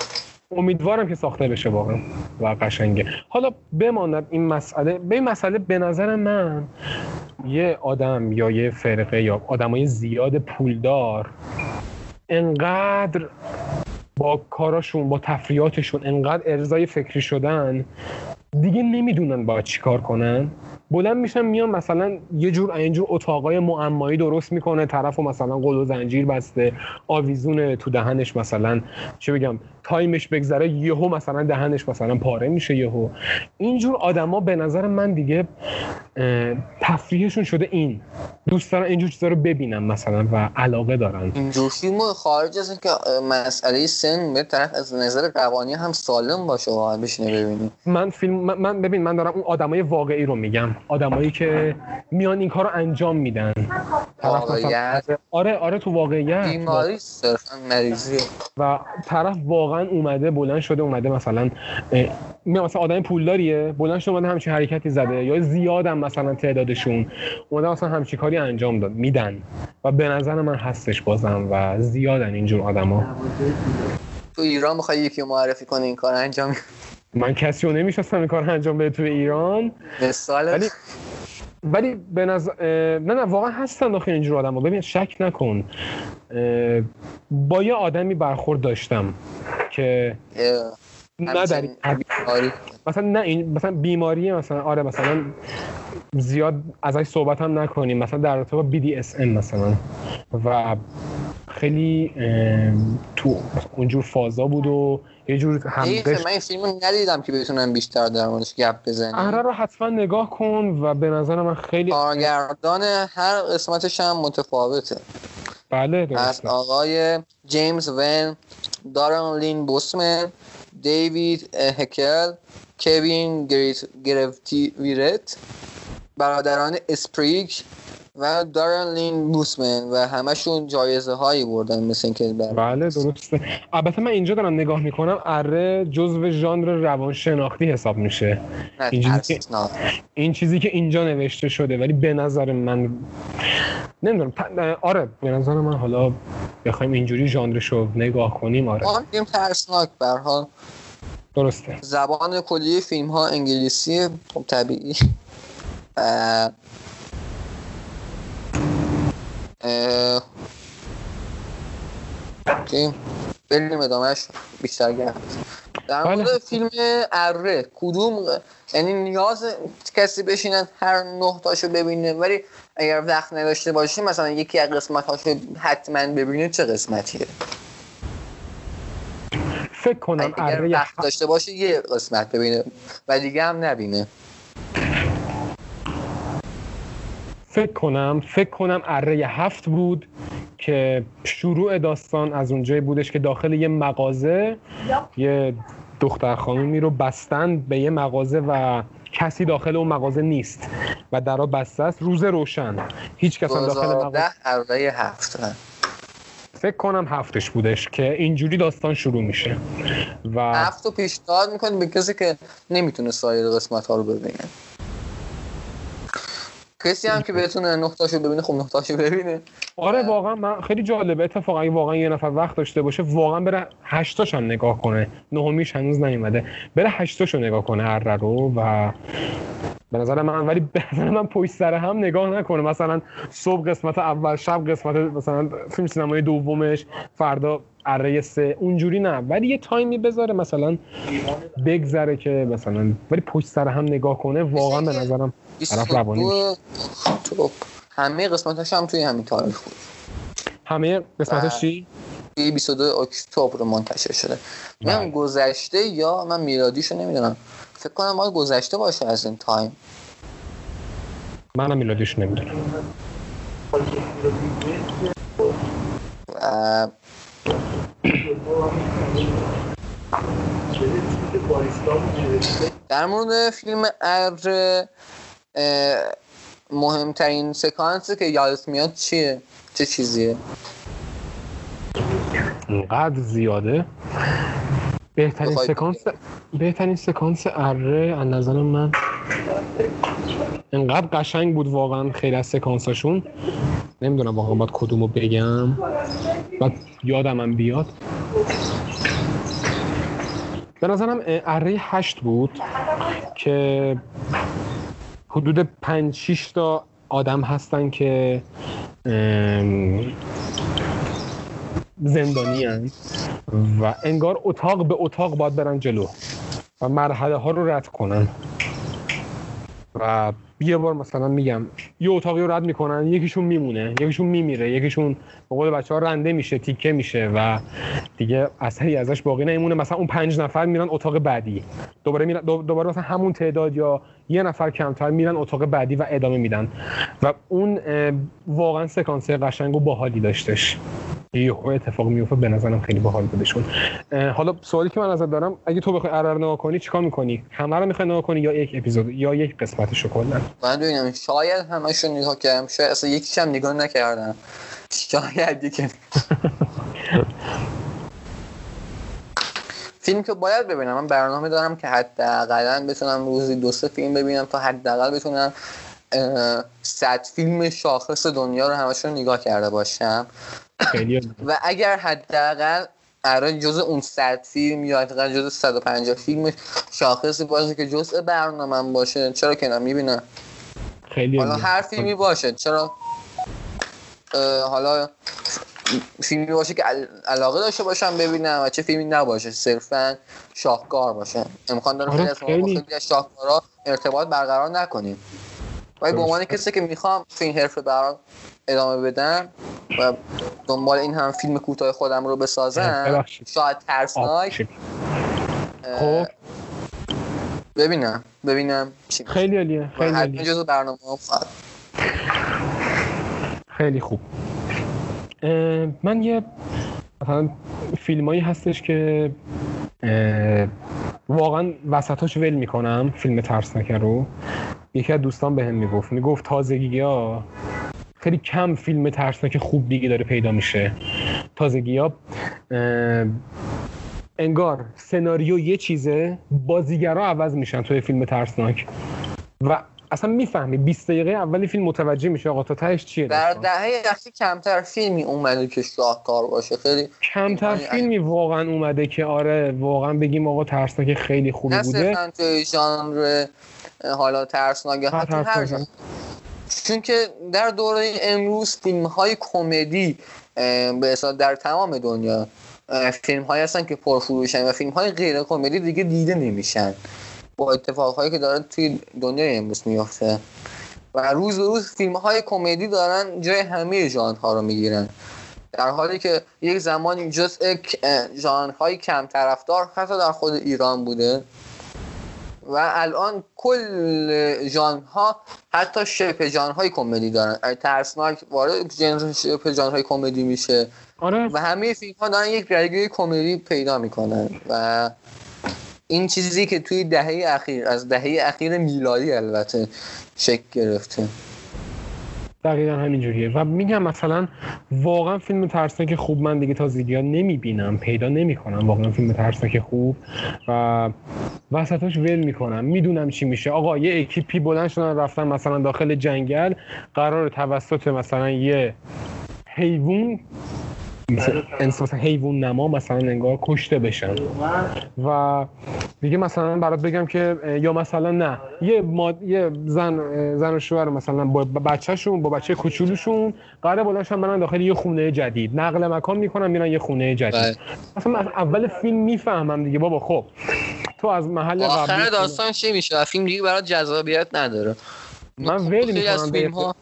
امیدوارم که ساخته بشه واقعا و قشنگه. حالا بماند این مسئله. به این مسئله به نظر من یه آدم یا یه فرقه یا آدمای زیاد پولدار انقدر با کاراشون با تفریاتشون انقدر ارزای فکری شدن دیگه نمی‌دونن باید چیکار کنن. بلند میشن میان مثلا یه جور اینجور اتاقای معمایی درست می‌کنه طرف و مثلا قل و زنجیر بسته آویزون تو دهنش مثلا چه بگم تایمش بگذره یهو مثلا دهنش مثلا پاره میشه یهو. اینجور آدما به نظر من دیگه تفریحشون شده این. دوست دارن اینجور چیزا رو ببینن مثلا و علاقه دارن. اینجور فیلم خارج از اینکه مسئله سن به طرف از نظر روانی هم سالم باشه واقعا بشینه ببینی من فیلم من- ببین من دارم اون آدمای واقعی رو میگم. آدمایی که میان این کار رو انجام میدن. واقعیت؟ آره آره تو واقعیت. بیماری صرفا مریضی و طرف واقعا اومده بلند شده اومده مثلا مثلا آدم پولداریه بلند شده اومده همچین حرکتی زده یا زیادم مثلا تعدادشون اومده مثلا همچین کاری انجام داد میدن. و به نظر من هستش بازم و زیادن اینجور آدما. تو ایران می‌خوای یکی معرفی کنی این کار انجام. من کسی رو نمی‌شناسم این کار انجام بده تو ایران. مثال ولی ولی به نظر نه نه واقعا هستن داخل اینجور آدم ببین شک نکن. با یه آدمی برخورد داشتم که نه در مثلا نه این مثلا بیماری مثلا آره مثلا زیاد ازش صحبت هم نکنیم. مثلا در رابطه با BDSM مثلا. و خیلی تو اونجور فازا بود و یه جور همقش من این فیلم رو ندیدم که بتونم بیشتر در موردش گپ بزنم آره رو حتما نگاه کن و به نظر من خیلی کارگردان هر قسمتش هم متفاوته. بله از درسته آقای جیمز ون دارن لین بوسمن دیوید هکل کوین گریت گرفتی ویرت برادران اسپریگ و دارن لین بوسمن و همشون جایزه هایی بردن مثل اینکه بله درسته. البته من اینجا دارم نگاه می‌کنم اره جزو ژانر روانشناختی حساب میشه. نه اینجوری که-. این چیزی که اینجا نوشته شده ولی به نظر من نمی‌دونم آره به نظر من حالا بخوایم اینجوری ژانرشو نگاه کنیم آره. میگیم ترسناک به حال. درسته. زبان کلی فیلم ها انگلیسی خب طبیعی. اه،. بریم ادامهش بیشتر گرد در بله. مورد فیلم اره کدوم یعنی نیاز کسی بشینن هر نه تاشو ببینه ولی اگر وقت نداشته باشه مثلا یکی از قسمت هاشو حتما ببینه چه قسمتیه فکر کنم اگر اره وقت داشته باشه یه قسمت ببینه و دیگه هم نبینه فکر کنم فکر کنم اره هفت بود که شروع داستان از اونجایی بودش که داخل یه مغازه یه دختر خانومی رو بستند به یه مغازه و کسی داخل اون مغازه نیست و درا بسته است. روز روشن. هیچ کس هم داخل مغازه 2010 اره هفت فکر کنم هفتش بودش که اینجوری داستان شروع میشه و هفت رو پیشنهاد می‌کنی به کسی که نمی‌تونه سایر قسمت ها رو ببینه. کسی هم که بتونه نقطاشو ببینه خب نقطاشو ببینه. آره واقعا من خیلی جالبه. اتفاقا اگه واقعا یه نفر وقت داشته باشه واقعا بره هشتاش هم نگاه کنه. نهمیش هنوز نیومده. بره هشتاشو نگاه کنه هر رو و به نظر من ولی به نظر من پشت سر هم نگاه نکنه. مثلا صبح قسمت اول شب قسمت مثلا فیلم سینمای دومش فردا اره سه. اونجوری نه. ولی یه تایمی بذاره مثلا بگذره که مثلا ولی پشت سر هم نگاه کنه واقعا به نظرم 22 تو همه قسمتاش هم توی همین تاریخ بود همه قسمتش چی؟ توی 22 اکتبر منتشر شده. بله. من گذشته یا من میلادیشو نمی‌دونم. فکر کنم مال گذشته باشه از این تایم. منم میلادیش نمی‌دونم. و در مورد فیلم ار مهمترین سکانسی که یادت میاد چیه؟ چه چیزیه؟ اینقدر زیاده؟ بهترین سکانس بهترین سکانس اره از نظر من انقدر قشنگ بود واقعا خیلی از سکانساشون. نمی‌دونم واقعا باید کدومو بگم. بعد یادم هم بیاد. به نظرم اره هشت بود که حدود پنج شیش تا آدم هستن که زندانی و انگار اتاق به اتاق باید برن جلو و مرحله ها رو رد کنن. و یه بار مثلا میگم یه اتاقی رو رد می‌کنن یکیشون میمونه یکیشون میمیره یکیشون به قول بچه ها رنده میشه تیکه میشه و دیگه اثری ازش باقی نمیمونه. مثلا اون پنج نفر میرن اتاق بعدی. دوباره میرن دو- دوباره مثلا همون تعداد یا یه نفر کمتر میرن اتاق بعدی و ادامه میدن. و اون واقعا سکانس قشنگ و باحالی داشتش. یهو اتفاق میفته به نظرم خیلی باحال بودشون. حالا سوالی که من ازت دارم اگه تو بخوای ارر نگاه کنی چیکار می‌کنی؟ همه رو می‌خوای نگاه کنی یا یک اپیزود یا یک قسمتشو کلا؟ من ببینم شاید همشون نگاه کردم شاید اصلا یکیش هم نگاه نکردم. شاید یکی فیلم که باید ببینم من برنامه دارم که حداقل بتونم روزی دو سه فیلم ببینم تا حداقل بتونم صد فیلم شاخص دنیا رو همشون نگاه کرده باشم. و اگر حداقل قرار جز اون صد فیلم یا حداقل جز 150 فیلم شاخصی باشه که جزء برنامه باشه. چرا که می‌بینم. خیلی حالا هر فیلمی باشه. چرا؟ حالا فیلمی باشه که علاقه داشته باشم ببینم و چه فیلمی نباشه. صرفا شاهکار باشه. امکان داره خیلی از ما شاهکارا ارتباط برقرار نکنیم. ولی به عنوان کسی که می‌خوام تو این حرفه برام ادامه بدم و دنبال این هم فیلم کوتاه خودم رو بسازم. شاید ترسناک. خب. ببینم ببینم خیلی عالیه خیلی عالیه. جزو برنامه خیلی خوب. من یه مثلا فیلمایی هستش که واقعا وسطاش ول می‌کنم فیلم ترسناک رو. یکی از دوستان بهم می‌گفت. می‌گفت تازگی ها خیلی کم فیلم ترسناک خوب دیگه داره پیدا میشه. تازگی ها انگار سناریو یه چیزه بازیگرا عوض میشن توی فیلم ترسناک. و اصلا می‌فهمی 20 دقیقه اولی فیلم متوجه میشه آقا تا تهش چیه در دهه اخیر کمتر فیلمی اومده که شاهکار باشه. خیلی کمتر فیلمی واقعا اومده که آره واقعا بگیم آقا ترسناک خیلی خوبی بوده. نه توی ژانر حالا ترسناک حتی هر چون که در دوره امروز فیلم های کمدی به در تمام دنیا فیلم های هستن که پرفروشن و فیلم های غیر کمدی دیگه دیده نمیشن. با اتفاقهایی که داره توی دنیای امروز میفته و روز به روز فیلم های کمدی دارن جای همه ژانر ها رو می‌گیرن. در حالی که یک زمانی جزء ژانر های کم طرفدار حتی در خود ایران بوده. و الان کل ژانر ها حتی شبه ژانر های کمدی دارن. ترسناک وارد ژانر شبه ژانر های کمدی میشه. آره. و همه فیلم ها دارن یک رگه کمدی پیدا می‌کنن. و این چیزی که توی دهه اخیر از دهه اخیر میلادی البته شکل گرفته. دقیقا همینجوریه و میگم مثلا واقعا فیلم ترسناک خوب من دیگه تازگی ها نمی‌بینم پیدا نمی‌کنم واقعا فیلم ترسناک خوب و وسطاش ول می‌کنم. می‌دونم چی میشه. آقا یه اکیپی بلند شدن رفتن مثلا داخل جنگل قرار توسط مثلا یه حیوان مثلا حیوان نما مثلا انگار کشته بشن. و دیگه مثلا برات بگم که یا مثلا نه. یه ماد... یه زن زن و شوهر مثلا با بچه‌شون با بچه کوچولوشون قرار بلندشن برن داخل یه خونه جدید. نقل مکان می‌کنن میرن یه خونه جدید. بله. مثلا از اول فیلم می‌فهمم دیگه بابا. خب. تو از محل آخر داستان چی میشه؟ فیلم دیگه برات جذابیت نداره. من ول می‌کنم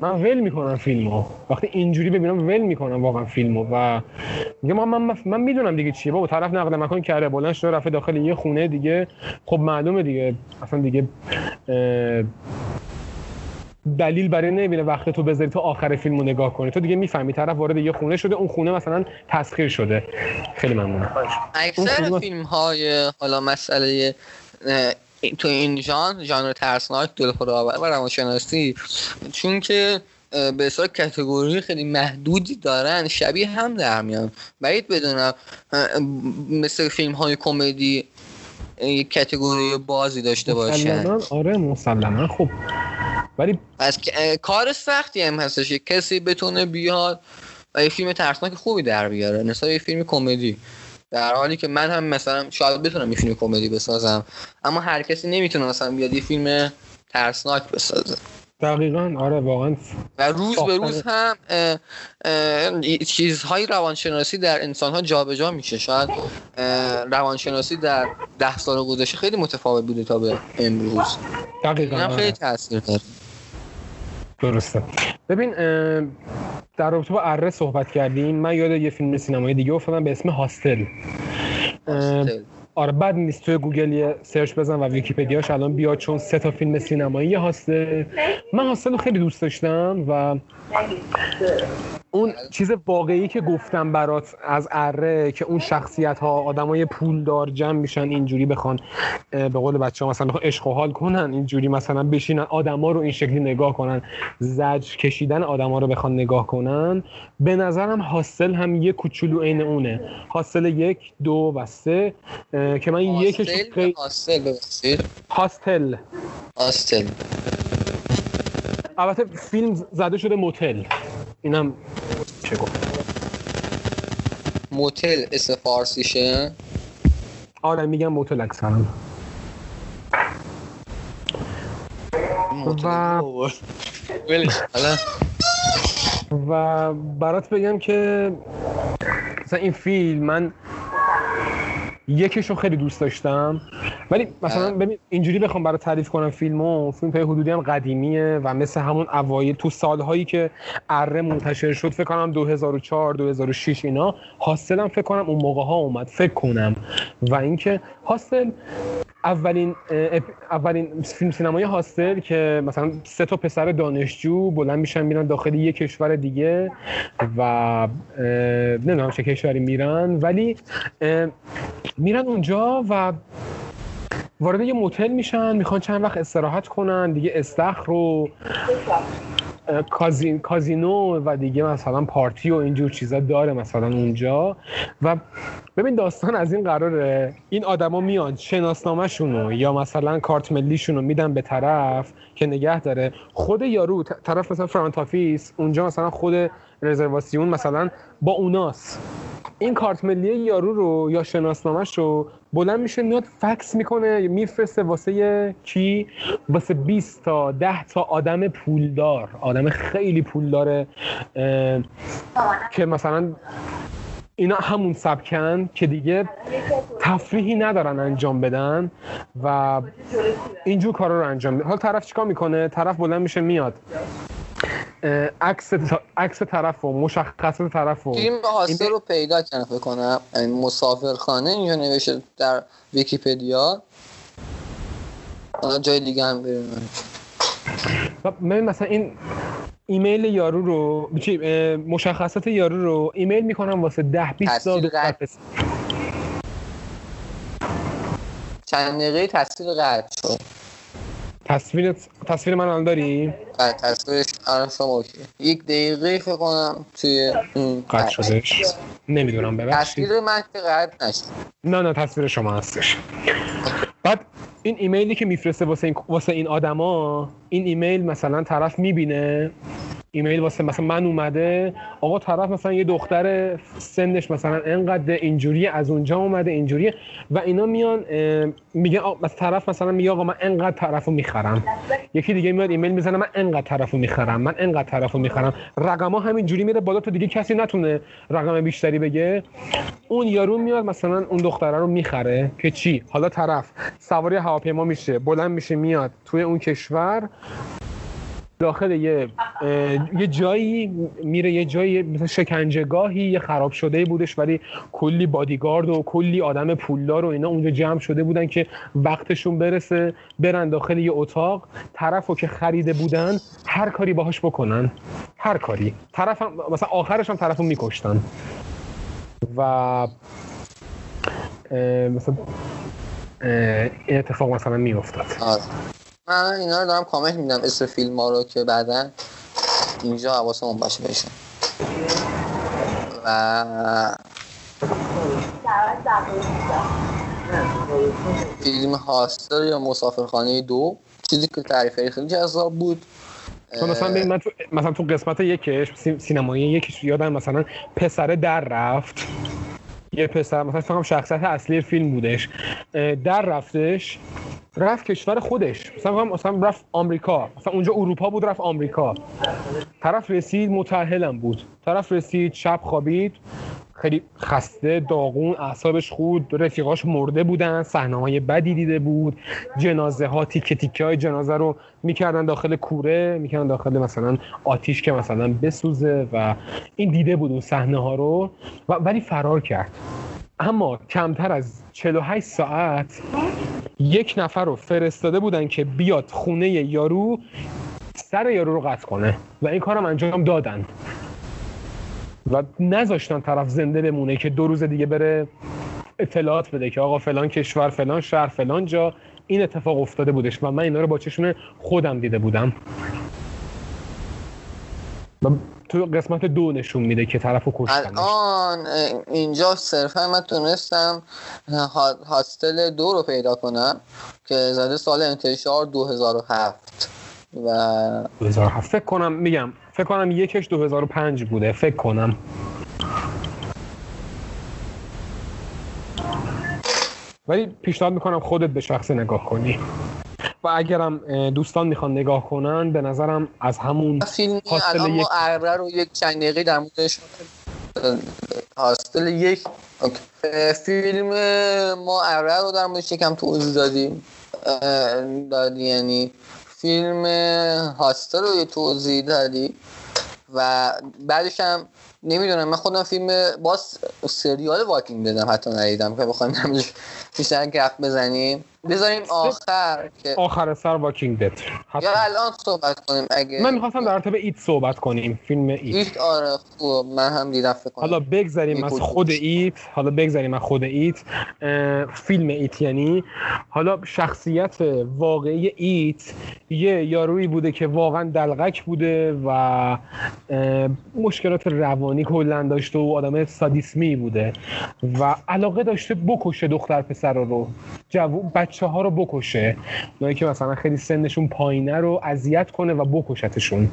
من ول می‌کنم فیلمو. وقتی اینجوری ببینم ول می‌کنم واقعا فیلمو و میگم من من, من می‌دونم دیگه چیه. بابا طرف نقل مکان کرده بلند شده رفته داخل یه خونه دیگه. خب معلومه دیگه. اصلا دیگه دلیل برای نمی‌بینه وقتی تو بذاری تو آخر فیلمو نگاه کنی. تو دیگه می‌فهمی طرف وارد یه خونه شده اون خونه مثلا تسخیر شده. خیلی ممنونم. اکثر فیلم های حالا مسئله تو این ژانر ژانر ترسناک دلخوراور و روانشناسی. چون که به حساب کتگوری خیلی محدودی دارن شبیه هم در میان. بعید بدونم مثل فیلم های کمدی یک کتگوری بازی داشته باشن. آره مسلما خوب. ولی از کار سختی هم هستش. کسی بتونه بیاد و یه فیلم ترسناک خوبی در بیاره. نسبت یه فیلم کمدی. در حالی که من هم مثلا شاید بتونم یه فیلم کمدی بسازم اما هر کسی نمی‌تونه مثلا بیاد یه فیلم ترسناک بسازه. دقیقا آره واقعا و روز به روز هم چیزهای روانشناسی در انسان ها جابجا میشه. شاید روانشناسی در ده سال گذشته خیلی متفاوت بوده تا به امروز. دقیقا خیلی آره. تاثیر داره. درسته. ببین در رابطه با اره صحبت کردیم. من یاد یه فیلم سینمایی دیگه افتادم به اسم Hostel. آره بد نیست توی گوگل یه search بزن و ویکیپدیاش الان بیاد چون سه تا فیلم سینمایی Hostel. من Hostel رو خیلی دوست داشتم و اون چیز واقعی که گفتم برات از اره که اون شخصیت ها آدمای پولدار جمع میشن اینجوری بخوان به قول بچه ها مثلا عشق و حال کنن اینجوری مثلا بشینن آدما رو این شکلی نگاه کنن. زجر کشیدن آدما رو بخوان نگاه کنن. به نظرم هاستل هم یه کوچولو عین اونه. هاستل یک دو و سه که من یکش خیلی هاستل هاستل البته فیلم زده شده موتل. اینم چه گفت؟ موتل اسم فارسیشه؟ آره میگم موتل اکثرا. و و برات بگم که مثلا این فیلم من یکیشو خیلی دوست داشتم. ولی مثلا ببین اینجوری بخوام برای تعریف کنم فیلمو فیلم پای حدودی هم قدیمیه و مثل همون اوایل تو سالهایی که اره منتشر شد فکر کنم 2004 2006 اینا هم فکر کنم اون موقع ها اومد فکر کنم. و اینکه هاستل اولین اولین فیلم سینمایی هاستل که مثلا سه تا پسر دانشجو بلند میشن میرن داخل یه کشور دیگه و نمی‌دونم چه کشوری میرن ولی میرن اونجا و وارد یه موتل میشن می‌خوان چند وقت استراحت کنن دیگه استخر رو کازین، کازینو و دیگه مثلا پارتی و اینجور چیزا داره مثلا اونجا. و ببین داستان از این قراره. این آدما میان شناسنامهشون یا مثلا کارت ملیشون رو میدن به طرف که نگه داره. خود یارو طرف مثلا front office اونجا مثلا خود reservation مثلا با اوناست این کارت ملی یارو رو یا شناسنامهش رو بلند میشه میاد فکس می‌کنه میفرسته واسه کی؟ واسه 20 تا 10 تا آدم پولدار. آدم خیلی پولداره که مثلا اینا همون سبکن که دیگه تفریحی ندارن انجام بدن و اینجور کارا رو انجام میدن حالا طرف چیکار می‌کنه؟ طرف بلند میشه میاد. عکس عکس طرف و مشخصات طرف و فیلم هاستل رو پیدا کردم فکر کنم. مسافرخانه اینجا نوشته در ویکیپدیا. جای دیگه هم بریم. من مثلا این ایمیل یارو رو مشخصات یارو رو ایمیل می‌کنم واسه ده 20 تا چند دقیقه تصویر قطع شد. تصویر تصویر من الان داری؟ بله تصویرش الان شما اوکی. یک دقیقه فکر کنم توی قطع شدش نمی‌دونم ببخشید. تصویر من که قطع نشد. نه نه تصویر شما هستش. بعد این ایمیلی که میفرسته واسه این واسه این آدما این ایمیل مثلا طرف می‌بینه؟ ایمیل واسه مثلا من اومده آقا طرف مثلا یه دختر سنش مثلا انقدر اینجوری از اونجا اومده اینجوری و اینا میان میگه مثلا طرف مثلا میگه آقا من انقدر طرفو می‌خرم. یکی دیگه میاد ایمیل می‌زنه من انقدر طرفو می‌خرم من انقدر طرفو می‌خرم. رقما همینجوری میره بالا تا دیگه کسی نتونه رقم بیشتری بگه. اون یارو میاد مثلا اون دختره رو می‌خره که چی؟ حالا طرف سواری هواپیما میشه بلند میشه میاد توی اون کشور. داخل یه یه جایی میره یه جایی مثل شکنجهگاهی یه خراب شده بودش ولی کلی بادیگارد و کلی آدم پولدار و اینا اونجا جمع شده بودن که وقتشون برسه برن داخل یه اتاق. طرفو که خریده بودن هر کاری باهاش بکنن. هر کاری. طرف هم مثلا آخرش هم طرفو میکشتن. و مثلا این اتفاق مثلا میافتاد. آره. من اینا رو دارم کامنت میدم اسم فیلم ها رو که بعدا. اینجا حواسمون باشه بشن و فیلم هاستر یا مسافرخانه دو چیزی که تعریف خیلی جذاب بود. مثلا من تو مثلا تو قسمت یکش سینمایی یکش یادم مثلا پسره در رفت. یه پسر مثلا فکر شخصیت اصلی فیلم بودش در رفتش رفت کشور خودش. مثلا مثلا رفت آمریکا. مثلا اونجا اروپا بود رفت آمریکا. طرف رسید متأهلم بود. طرف رسید شب خوابید. خیلی خسته داغون اعصابش خود رفیقاش مرده بودن صحنه های بدی دیده بود. جنازه ها تیکه تیکه های جنازه رو می‌کردن داخل کوره می‌کردن داخل مثلا آتیش که مثلا بسوزه و این دیده بود اون صحنه ها رو. و ولی فرار کرد. اما کمتر از 48 ساعت یک نفر رو فرستاده بودن که بیاد خونه یارو سر یارو رو قطع کنه. و این کارم انجام دادن. و نذاشتن طرف زنده بمونه که دو روز دیگه بره اطلاعات بده که آقا فلان کشور فلان شهر فلان جا. این اتفاق افتاده بودش و من اینا رو با چشم خودم دیده بودم. و تو قسمت دو نشون میده که طرفو کشتنش. الان اینجا صرفا من تونستم ها- هاستل دو رو پیدا کنم که زده سال انتشار 2007 و 2007 فکر کنم میگم فکر کنم یکش 2005 بوده. فکر کنم. ولی پیشنهاد می‌کنم خودت به شخص نگاه کنی. و اگرم دوستان می‌خوان نگاه کنن به نظرم از همون هاستل الان یک. ما رو یک چند دقیقه در موردش هاستل یک فیلم ما اره رو در موردش یکم توضیح دادیم. دادی یعنی فیلم هاستل رو یه توضیح دادی؟ و بعدش هم نمی‌دونم من خودم فیلم باز سریال Walking Dead هم حتی ندیدم که نمی‌دونم بیشتر گپ بزنیم. بذاریم آخر که آخر سر Walking Dead یا الان صحبت کنیم اگه من می‌خواستم در رابطه It صحبت کنیم فیلم It. It آره خوب. من هم دیدم فکر کنم. حالا بگذریم از خود؟ It. حالا بگذریم از خود It. فیلم It یعنی حالا شخصیت واقعی It یه یارویی بوده که واقعا دلقک بوده و مشکلات روانی کلا داشته و آدم سادیسمی بوده و علاقه داشته بکشه دختر پسر رو. جوون بچه ها رو بکشه. اونایی که مثلا خیلی سنشون پایینه رو اذیت کنه و بکشتشون.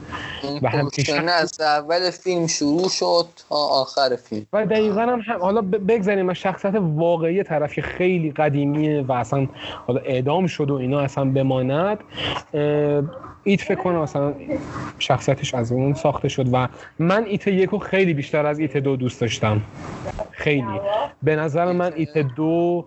و همچین پرسنه از اول فیلم شروع شد تا آخر فیلم. و دقیقا هم, هم حالا بگذاریم از شخصیت واقعی طرف که خیلی قدیمیه و اصلا حالا اعدام شد و اینا اصلا بماند ایت فکر کنم اصلا شخصیتش از اون ساخته شد و من ایت یکو خیلی بیشتر از ایت دو دوست داشتم. خیلی. به نظر من ایت دو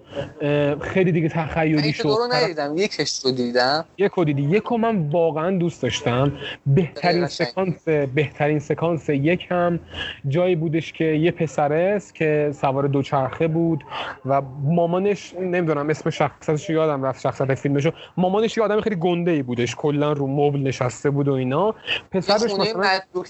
خیلی دیگه تخیلی ایت شد. دو رو ندیدم. یکش رو دیدم. یکو دیدی. یکو من واقعا دوست داشتم. بهترین. سکانس بهترین سکانس یک هم جایی بودش که یه پسر است که سوار دوچرخه بود و مامانش نمی‌دونم اسم شخصیتش رو یادم رفت شخصیت فیلمشو مامانش یه آدم خیلی گنده ای بودش. کلا رو مبل نشسته بود و اینا. پسرش مثلا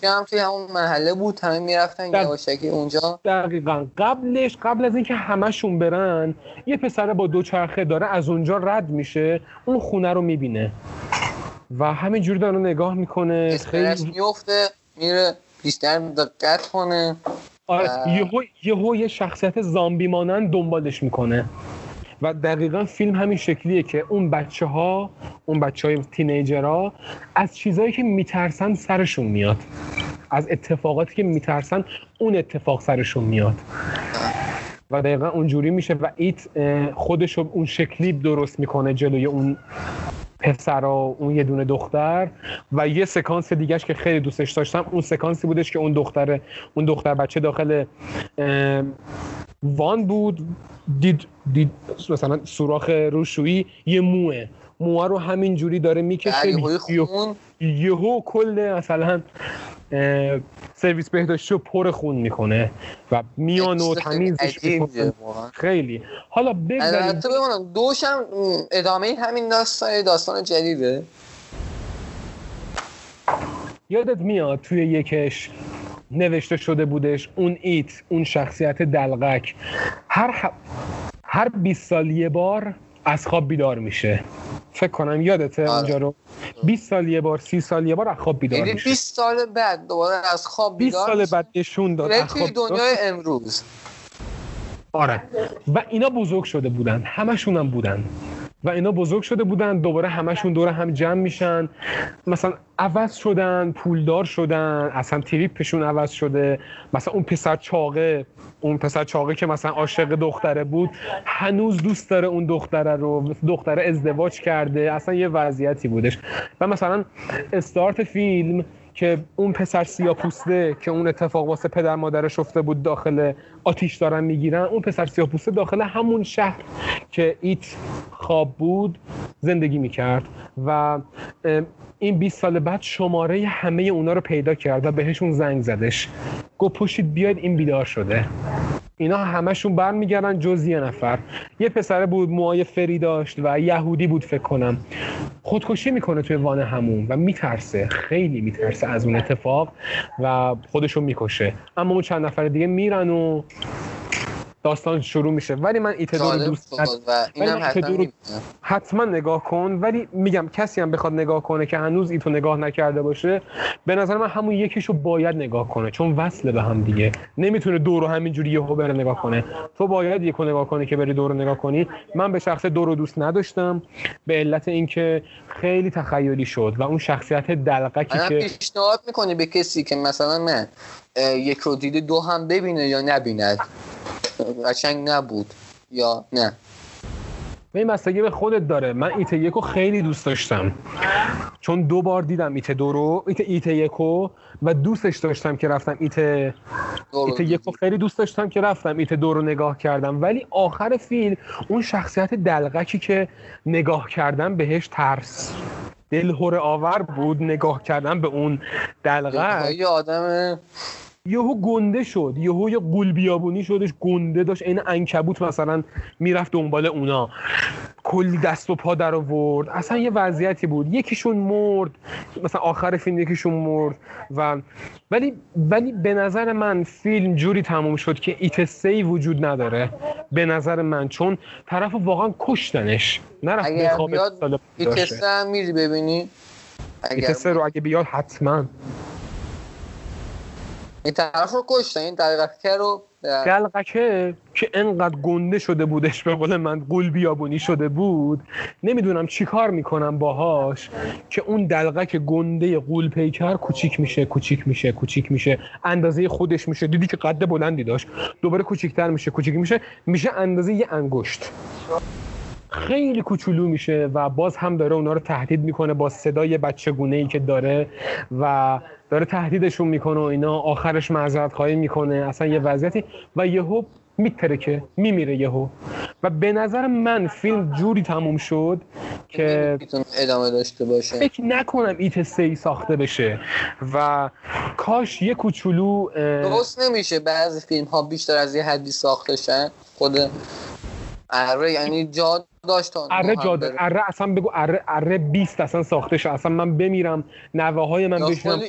هم توی همون محله بود همه می‌رفتن در- یواشکی اونجا. دقیقا. قبلش قبل از اینکه همشون برن یه پسر با دوچرخه داره از اونجا رد میشه اون خونه رو می‌بینه. و همینجوری داره نگاه می‌کنه خیلی میفته میره بیشتر دقت کنه. آره یهو یه شخصیت زامبی مانند دنبالش می‌کنه. و دقیقا فیلم همین شکلیه که اون بچه ها اون بچه های تینیجرها از چیزهایی که میترسن سرشون میاد. از اتفاقاتی که میترسن اون اتفاق سرشون میاد. و دقیقا اونجوری میشه و ایت اه، خودش رو اون شکلی درست می‌کنه جلوی اون پسر و اون یه دونه دختر. و یه سکانس دیگهش که خیلی دوستش داشتم اون سکانسی بودش که اون دختر اون دختر بچه داخل وان بود دید, دید مثلا سوراخ روشویی یه موه. موه رو همین جوری داره می‌کشه یهو کل مثلا سرویس بهداشتی رو پر خون می‌کنه و میان و تمیزش. خیلی. حالا بگذاریم. بمانم دوشم ادامه همین داستان داستان جدیده. یادت میاد توی یکش نوشته شده بودش اون ایت اون شخصیت دلغک. هر ح... هر 20 سال یه بار از خواب بیدار میشه. فکر کنم یادته آره. اونجا رو. 20 سال یه بار 30 سال یه بار از خواب بیدار یعنی میشه. 20 سال بعد دوباره از خواب 20 بیدار سال میشه. بعد نشون داد. میره از خواب دنیای امروز. آره. و اینا بزرگ شده بودن. همشون هم بودن. و اینا بزرگ شده بودن دوباره همشون دور هم جمع میشن. مثلا عوض شدن پولدار شدن اصلا تریپشون عوض شده. مثلا اون پسر چاقه اون پسر چاقه که مثلا عاشق دختره بود هنوز دوست داره اون دختره رو دختره ازدواج کرده. اصلا یه وضعیتی بودش. و مثلا استارت فیلم که اون پسر سیاه پوسته که اون اتفاق واسه پدر مادرش افته بود داخل آتیش دارن می‌گیرن اون پسر سیاه پوسته داخل همون شهر که ایت خواب بود زندگی می‌کرد و این 20 سال بعد شماره همه اونا رو پیدا کرد و بهشون زنگ زدش. گفت پشید بیاید این بیدار شده. اینا همشون برمیگردن جز یه نفر. یه پسره بود موهای فری داشت و یهودی بود فکر کنم. خودکشی می‌کنه توی وان همون و میترسه خیلی میترسه از اون اتفاق و خودشو می‌کشه. اما اون چند نفر دیگه میرن و داستان شروع میشه. ولی من ایت دو رو دوست ندارم. حتما نگاه کن. ولی میگم کسی هم بخواد نگاه کنه که هنوز ایتو نگاه نکرده باشه به نظر من همون یکیشو باید نگاه کنه. چون وصله به هم دیگه. نمی‌تونه دو رو همینجوری یهو بره نگاه کنه. تو باید یکو نگاه کنی که بری دو رو نگاه کنی. من به شخص دو رو دوست نداشتم به علت اینکه خیلی تخیلی شد و اون شخصیت دلقکی که پیشنهاد می‌کنی به کسی که مثلا من یک رو دیده دو هم ببینه یا نبیند. قشنگ نبود. یا نه. به این بستگی به خودت داره. من ایت یکو خیلی دوست داشتم. چون دو بار دیدم ایت دو رو ایت, ایت یکو و دوستش داشتم که رفتم ایت ایت یکو خیلی دوست داشتم که رفتم ایت دو رو نگاه کردم. ولی آخر فیلم اون شخصیت دلغکی که نگاه کردم بهش ترس. دلهور آور بود نگاه کردم به اون دلغک. یه آدم یهو گنده شد یهو یه قول بیابونی شدش گنده داشت این انکبوت مثلا می‌رفت دنبال اونا. کلی دست و پا در آورد. اصلا یه وضعیتی بود. یکیشون مرد مثلا آخر فیلم یکیشون مرد و ولی ولی به نظر من فیلم جوری تموم شد که ایت سی وجود نداره. به نظر من چون طرف واقعا کشتنش. نرفت اگر بیاد ایت میری ببینی. ایت رو اگه بیاد حتما. این طرف رو کشتن این دلقکه رو که انقدر گنده شده بودش به قول من قول بیابونی شده بود. نمی‌دونم چی کار می‌کنم باهاش که اون دلقک گنده قول پیکر کوچیک میشه کوچیک میشه کوچیک میشه. اندازه خودش میشه. دیدی که قد بلندی داشت؟ دوباره کوچیکتر میشه کوچیک میشه. میشه اندازه یه انگشت. خیلی کوچولو میشه و باز هم داره اونا رو تهدید می‌کنه با صدای بچگونه ای که داره و داره تهدیدشون می‌کنه و اینا. آخرش معذرت خواهی می‌کنه. اصلا یه وضعیتی. و یهو میترکه میمیره یهو. و به نظر من فیلم جوری تموم شد که ادامه داشته باشه. فکر نکنم ایت سی ساخته بشه. و کاش یه کوچولو درست نمیشه. بعضی فیلم ها بیشتر از یه حدی ساخته شن خود اره یعنی جا داشت اره جا اره اصلا بگو اره اره 20 اصلا ساخته شد اصلا من بمیرم نوه های من بشنم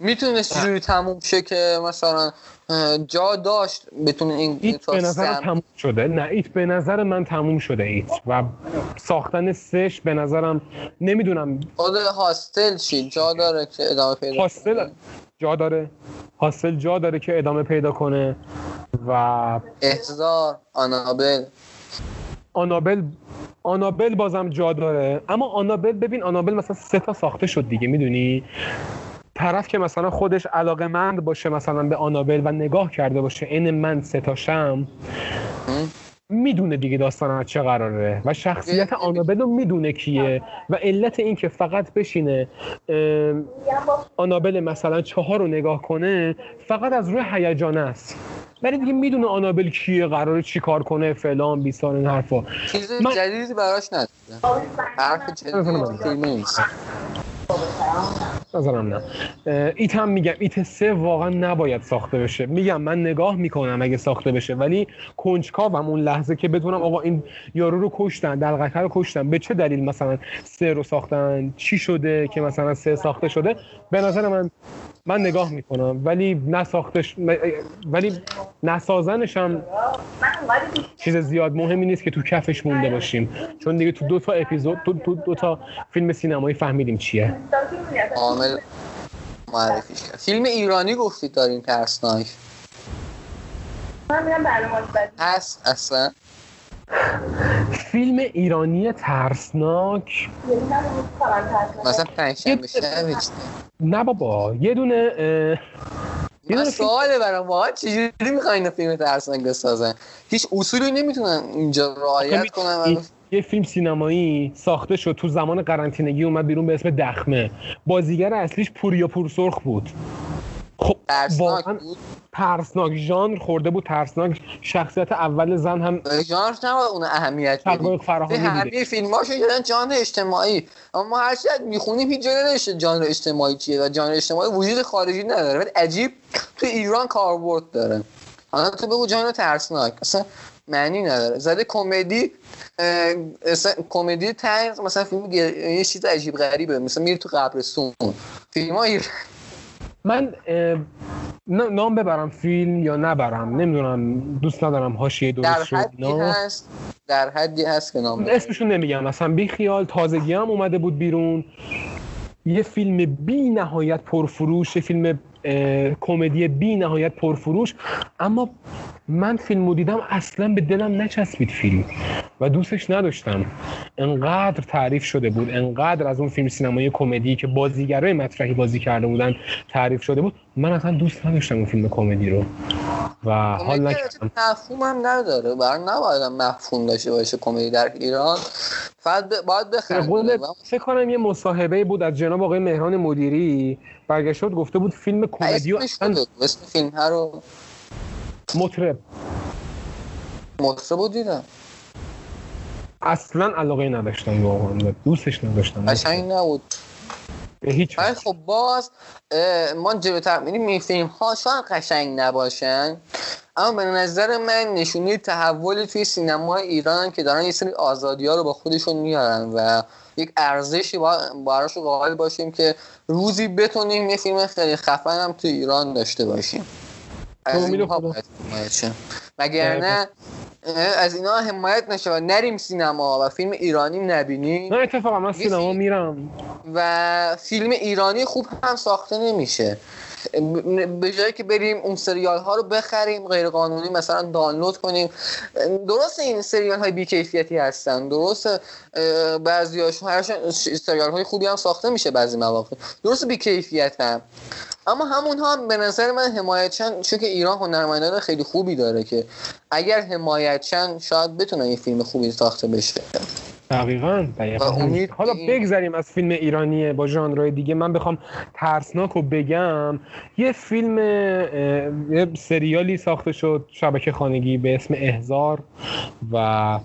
می‌تونست جوری تموم شه که مثلا جا داشت بتونه این ایت به نظر تموم شده. نه ایت به نظر من تموم شده ایت. و ساختن سش به نظرم نمی‌دونم. خود هاستل چی؟ جا داره که ادامه پیدا هاستل جا داره. هاستل جا داره که ادامه پیدا کنه. و احزار آنابل. آنابل آنابل بازم جا داره. اما آنابل ببین آنابل مثلا سه تا ساخته شد دیگه می‌دونی؟ طرف که مثلا خودش علاقه مند باشه مثلا به آنابل و نگاه کرده باشه این من سه تاشم می‌دونه دیگه داستان از چه قراره. و شخصیت آنابل رو می‌دونه کیه. و علت این که فقط بشینه آنابل مثلا چهار رو نگاه کنه فقط از روی هیجان است. ولی دیگه می‌دونه آنابل کیه قراره چی کار کنه فلان بیسان این حرفا. چیز من... جدیدی براش ندیدم. حرف جدیدی نظرم نه. ایت هم میگم ایت سه واقعا نباید ساخته بشه. میگم من نگاه می‌کنم اگه ساخته بشه ولی کنجکاوم اون لحظه که بدونم آقا این یارو رو کشتن دلغکه رو کشتن. به چه دلیل مثلا سه رو ساختن؟ چی شده که مثلا سه ساخته شده؟ به نظر من من نگاه می‌کنم ولی نساختش ولی نسازنش هم چیز زیاد مهمی نیست که تو کفش مونده باشیم. چون دیگه تو دو تا اپیزود تو دو, دو تا فیلم سینمایی فهمیدیم چیه. عامل معرفیش کرد. فیلم ایرانی گفتید داریم ترسناک هست اصلا. فیلم ایرانی ترسناک. مثلا پنجشنبه نه بابا یه دونه یه دونه سواله برام ما چجوری می‌خواین فیلم ترسناک بسازن؟ هیچ اصولی نمی‌تونن اینجا رعایت کنن یه فیلم سینمایی ساخته شد تو زمان قرنطینگی اومد بیرون به اسم دخمه. بازیگر اصلیش پوریا پورسرخ بود. خب واقعا ترسناک ژانر خورده بود ترسناک شخصیت اول زن هم ژانر نباید اون اهمیت بدیم همه فیلماشو یادن جانر اجتماعی. اما ما هر چقدر می‌خونیم هیچ جایی نمیشه جانر اجتماعی چیه و جانر اجتماعی وجود خارجی نداره. ولی عجیب تو ایران کاربرد داره. حالا تو بگو جان ترسناک. اصلا معنی نداره. زده کمدی کمدی تنز مثلا فیلم یه چیز عجیب غریبه. مثلا میری تو قبرستون. فیلم های من نام ببرم فیلم یا نبرم نمی‌دونم دوست ندارم حاشیه درست در حدی هست در حدی هست که نام اسمشون نمیگم مثلا بی خیال تازگی هم اومده بود بیرون. یه فیلم بی نهایت پرفروش یه فیلم کمدی بی نهایت پرفروش اما من فیلمو دیدم اصلا به دلم نچسبید فیلم. و دوستش نداشتم. انقدر تعریف شده بود انقدر از اون فیلم سینمایی کمدی که بازیگرای مطرحی بازی کرده بودن تعریف شده بود. من اصلا دوست نداشتم اون فیلم کمدی رو. و حال نکردم. مفهوم هم نداره. بر نباید مفهوم داشته باشه کمدی در ایران. فقط باید بخنده فکر کنم یه مصاحبه بود از جناب آقای مهران مدیری. برگشت گفته بود فیلم کمدی اصلا اسم فیلم ها رو مطرب. مطرب بود دیدم. اصلا علاقه نداشتم واقعا. دوستش نداشتم. قشنگ نبود. به هیچ خب باز ما جلوتر میریم این فیلم ها شاید قشنگ نباشن اما به نظر من نشونی تحول توی سینما ایران که دارن یه سری آزادی ها رو با خودشون میارن و یک ارزشی براش قائل باشیم که روزی بتونیم یه فیلم خیلی خفن هم تو ایران داشته باشیم. از اینها باید مگر نه از اینا حمایت نشه نریم سینما و فیلم ایرانی نبینیم نه اتفاقا من سینما میرم. و فیلم ایرانی خوب هم ساخته نمیشه. به جایی که بریم اون سریال ها رو بخریم غیر قانونی مثلا دانلود کنیم. درست این سریال های بیکیفیتی هستن. درست بعضی هاشون سریال های خوبی هم ساخته میشه بعضی مواقع. درست بیکیفیت هم. اما همون هم به نظر من حمایتشن چون که ایران هنرمندان خیلی خوبی داره که اگر حمایتشن شاید بتونه این فیلم خوبی ساخته بشه. دقیقا. حالا بگذریم از فیلم ایرانی با ژانرهای دیگه. من بخوام ترسناک رو بگم. یه فیلم یه سریالی ساخته شد شبکه خانگی به اسم احزار. و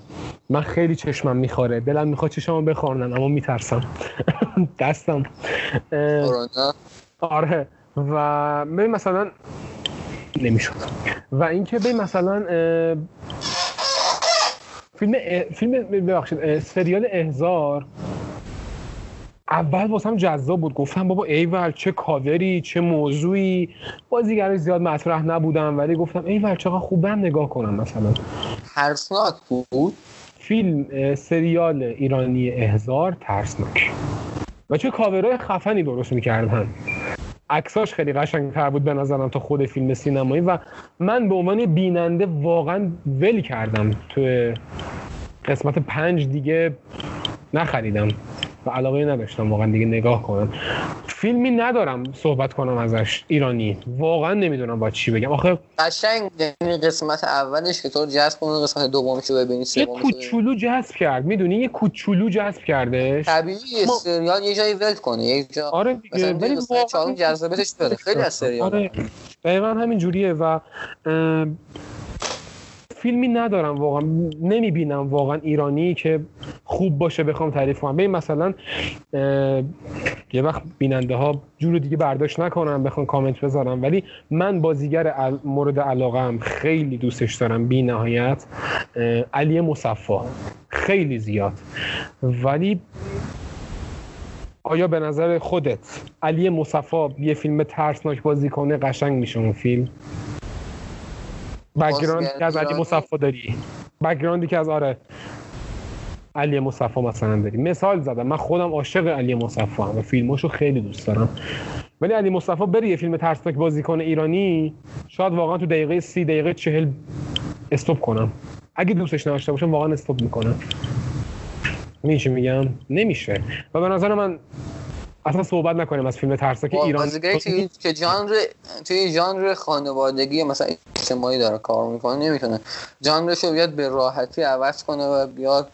من خیلی چشمم می‌خوره. دلم می‌خواد چشمم بخورنم اما میترسم. دستم. آره. و ببین مثلا نمی‌شد. و اینکه ببین مثلا فیلم فیلم ببخشید سریال احزار. اول واسم جذاب بود. گفتم بابا ایول چه کاوری چه موضوعی. بازیگر زیاد مطرح نبودم ولی گفتم ایول چقدر خوبم نگاه کنم مثلا. ترسناک بود؟ فیلم سریال ایرانی احزار ترسناک. و چه کاورای خفنی درست می‌کردن. عکساش خیلی قشنگتر بود به نظرم تا خود فیلم سینمایی و من به عنوان بیننده واقعا ول کردم تو قسمت پنج دیگه نخریدم و علاقه نداشتم واقعا دیگه نگاه کنم. فیلمی ندارم صحبت کنم ازش ایرانی. واقعا نمی‌دونم با چی بگم. آخه قشنگ قسمت اولش که تو جذب کنه قسمت دومشو ببینی یه کوچولو جذب کرد. می‌دونی یه کوچولو جذب کرده طبیعی ما... سریال یه جایی ول کنه یک جا آره دیگه ولی واقعا جذابیتش داره. خیلی از سریال آره. دقیقا همین جوریه و فیلمی ندارم واقعا. نمی‌بینم واقعا ایرانی که خوب باشه بخوام تعریف کنم. ببین مثلا یه وقت بیننده ها جور دیگه برداشت نکنم بخوام کامنت بذارم ولی من بازیگر مورد علاقه خیلی دوستش دارم بی نهایت علی مصفا خیلی زیاد. ولی آیا به نظر خودت علی مصفا یه فیلم ترسناک بازی کنه قشنگ میشه اون فیلم؟ background ی که از علی مصفا داری. background ی که از آره. علی مصفا مثلا داری. مثال زدم. من خودم عاشق علی مصفا هم و فیلماشو خیلی دوست دارم. ولی علی مصفا بری یه فیلم ترسناک بازیکن ایرانی شاید واقعا تو دقیقه سی دقیقه چهل استوب کنم. اگه دوستش نداشته باشم واقعا استوب می‌کنم. میشه میگم؟ نمیشه. و به نظر من اصلا صحبت نکنیم از فیلم ترسناک ایران توی که ژانر توی ژانر خانوادگی مثلا اجتماعی داره کار می‌کنه نمی‌تونه. ژانرش رو بیاد به راحتی عوض کنه و بیاد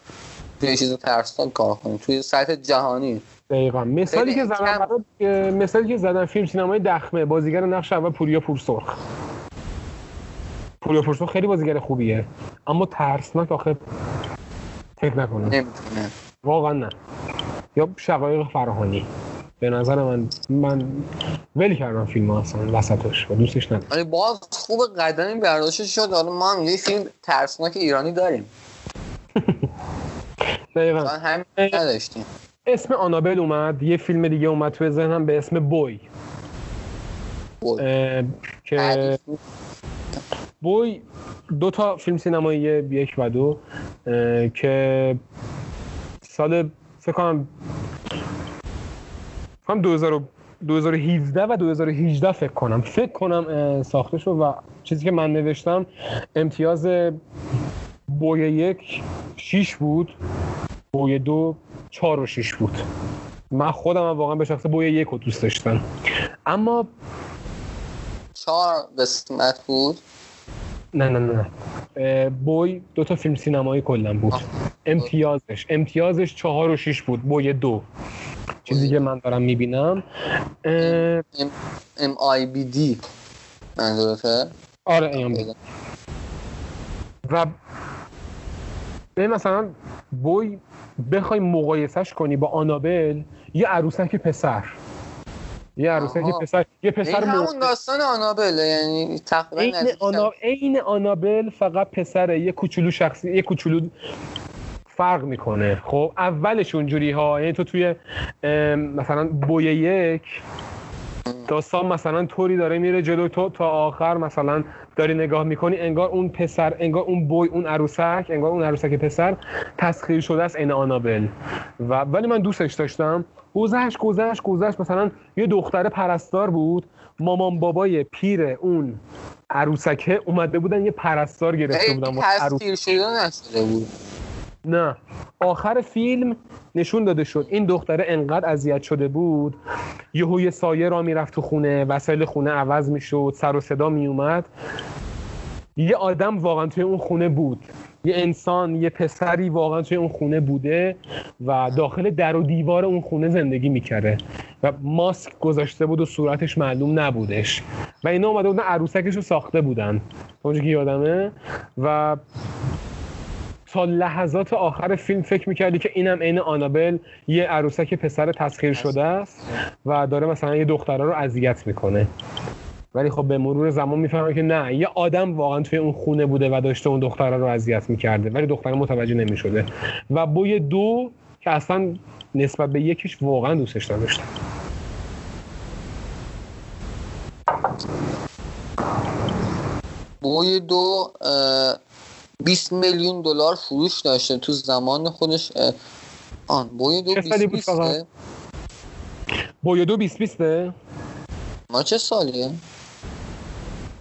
توی چیز ترسناک کار کنه. توی سطح جهانی. دقیقا. مثالی که زدن مثالی که زدن فیلم سینمای دخمه بازیگر نقش اول پوریا پورسرخ. پوریا پورسرخ خیلی بازیگر خوبیه اما ترسناک آخه فکر نکنه نمی‌تونه. واقعا نه. یا شقایق فراهانی. به نظر من من ولی کردم فیلم اصلا وسطش و دوستش ندارم. آره باز خوب قدمی برداشته شد. حالا ما هم یه فیلم ترسناک ایرانی داریم. دقیقا. همین نداشتیم. اسم آنابل اومد یه فیلم دیگه اومد توی ذهنم به اسم بوی. که بوی دو تا فیلم سینمایی یک و دو که سال فکر کنم 2000 2017 و 2018 فکر کنم. فکر کنم ساخته شد و چیزی که من نوشتم امتیاز بوی یک 6 بود. بوی دو 4 و 6 بود. من خودم هم واقعا به شخص بوی یک رو دوست داشتم. اما چهار قسمت بود؟ نه نه نه. بوی دو تا فیلم سینمایی کلا بود. امتیازش امتیازش چهار و شیش بود. بوی دو. چیزی که من دارم می‌بینم ام آی بی دی منظورته آره ایام و به مثلا بوی بخوای مقایسش کنی با آنابل یه عروسک پسر. یه عروسک. پسر یه این پسر همون مو- داستان آنابله یعنی تقریبا. عین آنابل فقط پسره یه کوچولو شخصی یه کوچولو فرق می‌کنه. خب اولش اونجوری ها یعنی تو توی مثلا بوی یک داستان مثلا طوری داره میره جلو تو تا آخر مثلا داری نگاه می‌کنی انگار اون پسر انگار اون بوی اون عروسک انگار اون عروسک پسر تسخیر شده است این آنابل. و ولی من دوستش داشتم. گذشت گذشت گذشت. مثلا یه دختر پرستار بود. مامان بابای پیر اون عروسکه اومده بودن یه پرستار گرفته بودن. تصویر شده نشده بود. نه. آخر فیلم نشون داده شد. این دختره انقدر اذیت شده بود. یهو یه سایه را می‌رفت تو خونه وسایل خونه عوض می‌شد سر و صدا میومد یه آدم واقعا توی اون خونه بود. یه انسان یه پسری واقعا توی اون خونه بوده و داخل در و دیوار اون خونه زندگی می‌کرده. و ماسک گذاشته بود و صورتش معلوم نبودش. و اینا اومده بودن عروسکش رو ساخته بودن. اونجا که یادمه؟ و تا لحظات آخر فیلم فکر می‌کردی که اینم عین آنابل یه عروسک پسر تسخیر شده است و داره مثلا یه دختره رو اذیت می‌کنه. ولی خب به مرور زمان می‌فهمه که نه یه آدم واقعا توی اون خونه بوده و داشته اون دختره رو اذیت می‌کرده ولی دختره متوجه نمی‌شده. و بوی دو که اصلا نسبت به یکیش واقعا دوستش نداشتم بوی دو اه، 20 میلیون دلار فروش داشته تو زمان خودش آن بوی دو چه 20 سالی بود 20 فقط؟ بوی دو 20 بیسته؟ ما چه سالیه؟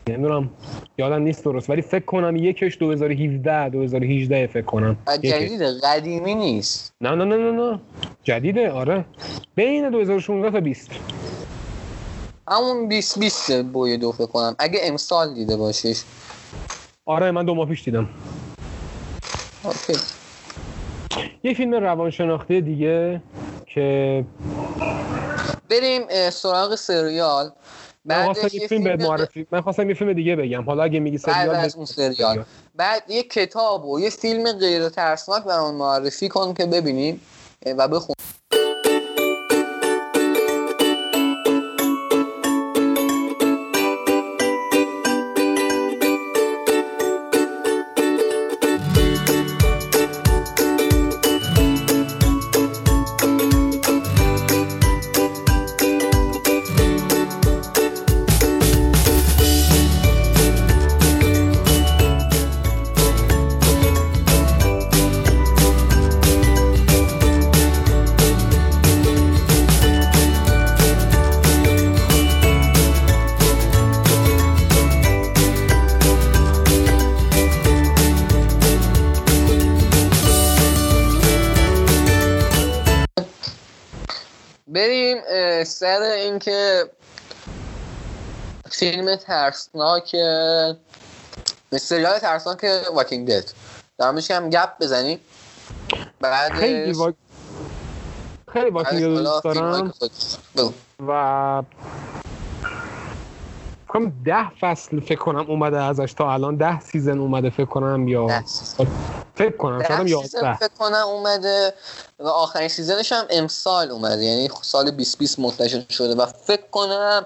نمی‌دونم یادم نیست درست ولی فکر کنم یکش 2017 2018 فکر کنم. یکش. جدید قدیمی نیست. نه نه نه نه نه. جدیده آره. بین 2016 تا 20 همون 20 20 بوی دو فکر کنم. اگه امسال دیده باشیش. آره من دو ماه پیش دیدم. اوکی. یه فیلم روانشناختی دیگه که بریم سراغ سریال. من خواستم یه فیلم بهت معرفی من خواستم یه فیلم دیگه بگم. حالا اگه میگی بعد سریال از بگو اون سریال. بعد یه کتاب و یه فیلم غیر ترسناک برامون معرفی کن که ببینیم و بخون اه، سر اینکه فیلم ترسناک سریال ترسناک Walking Dead دارم هم گپ بزنیم. بعد خیلی. خیلی Walking رو دوست دارم. فکر کنم ده فصل فکر کنم اومده ازش تا الان. ده season اومده فکر کنم یا فکر کنم شاید 11 فکر کنم اومده و آخرین season ش هم امسال اومده. یعنی سال 2020 منتشر شده و فکر کنم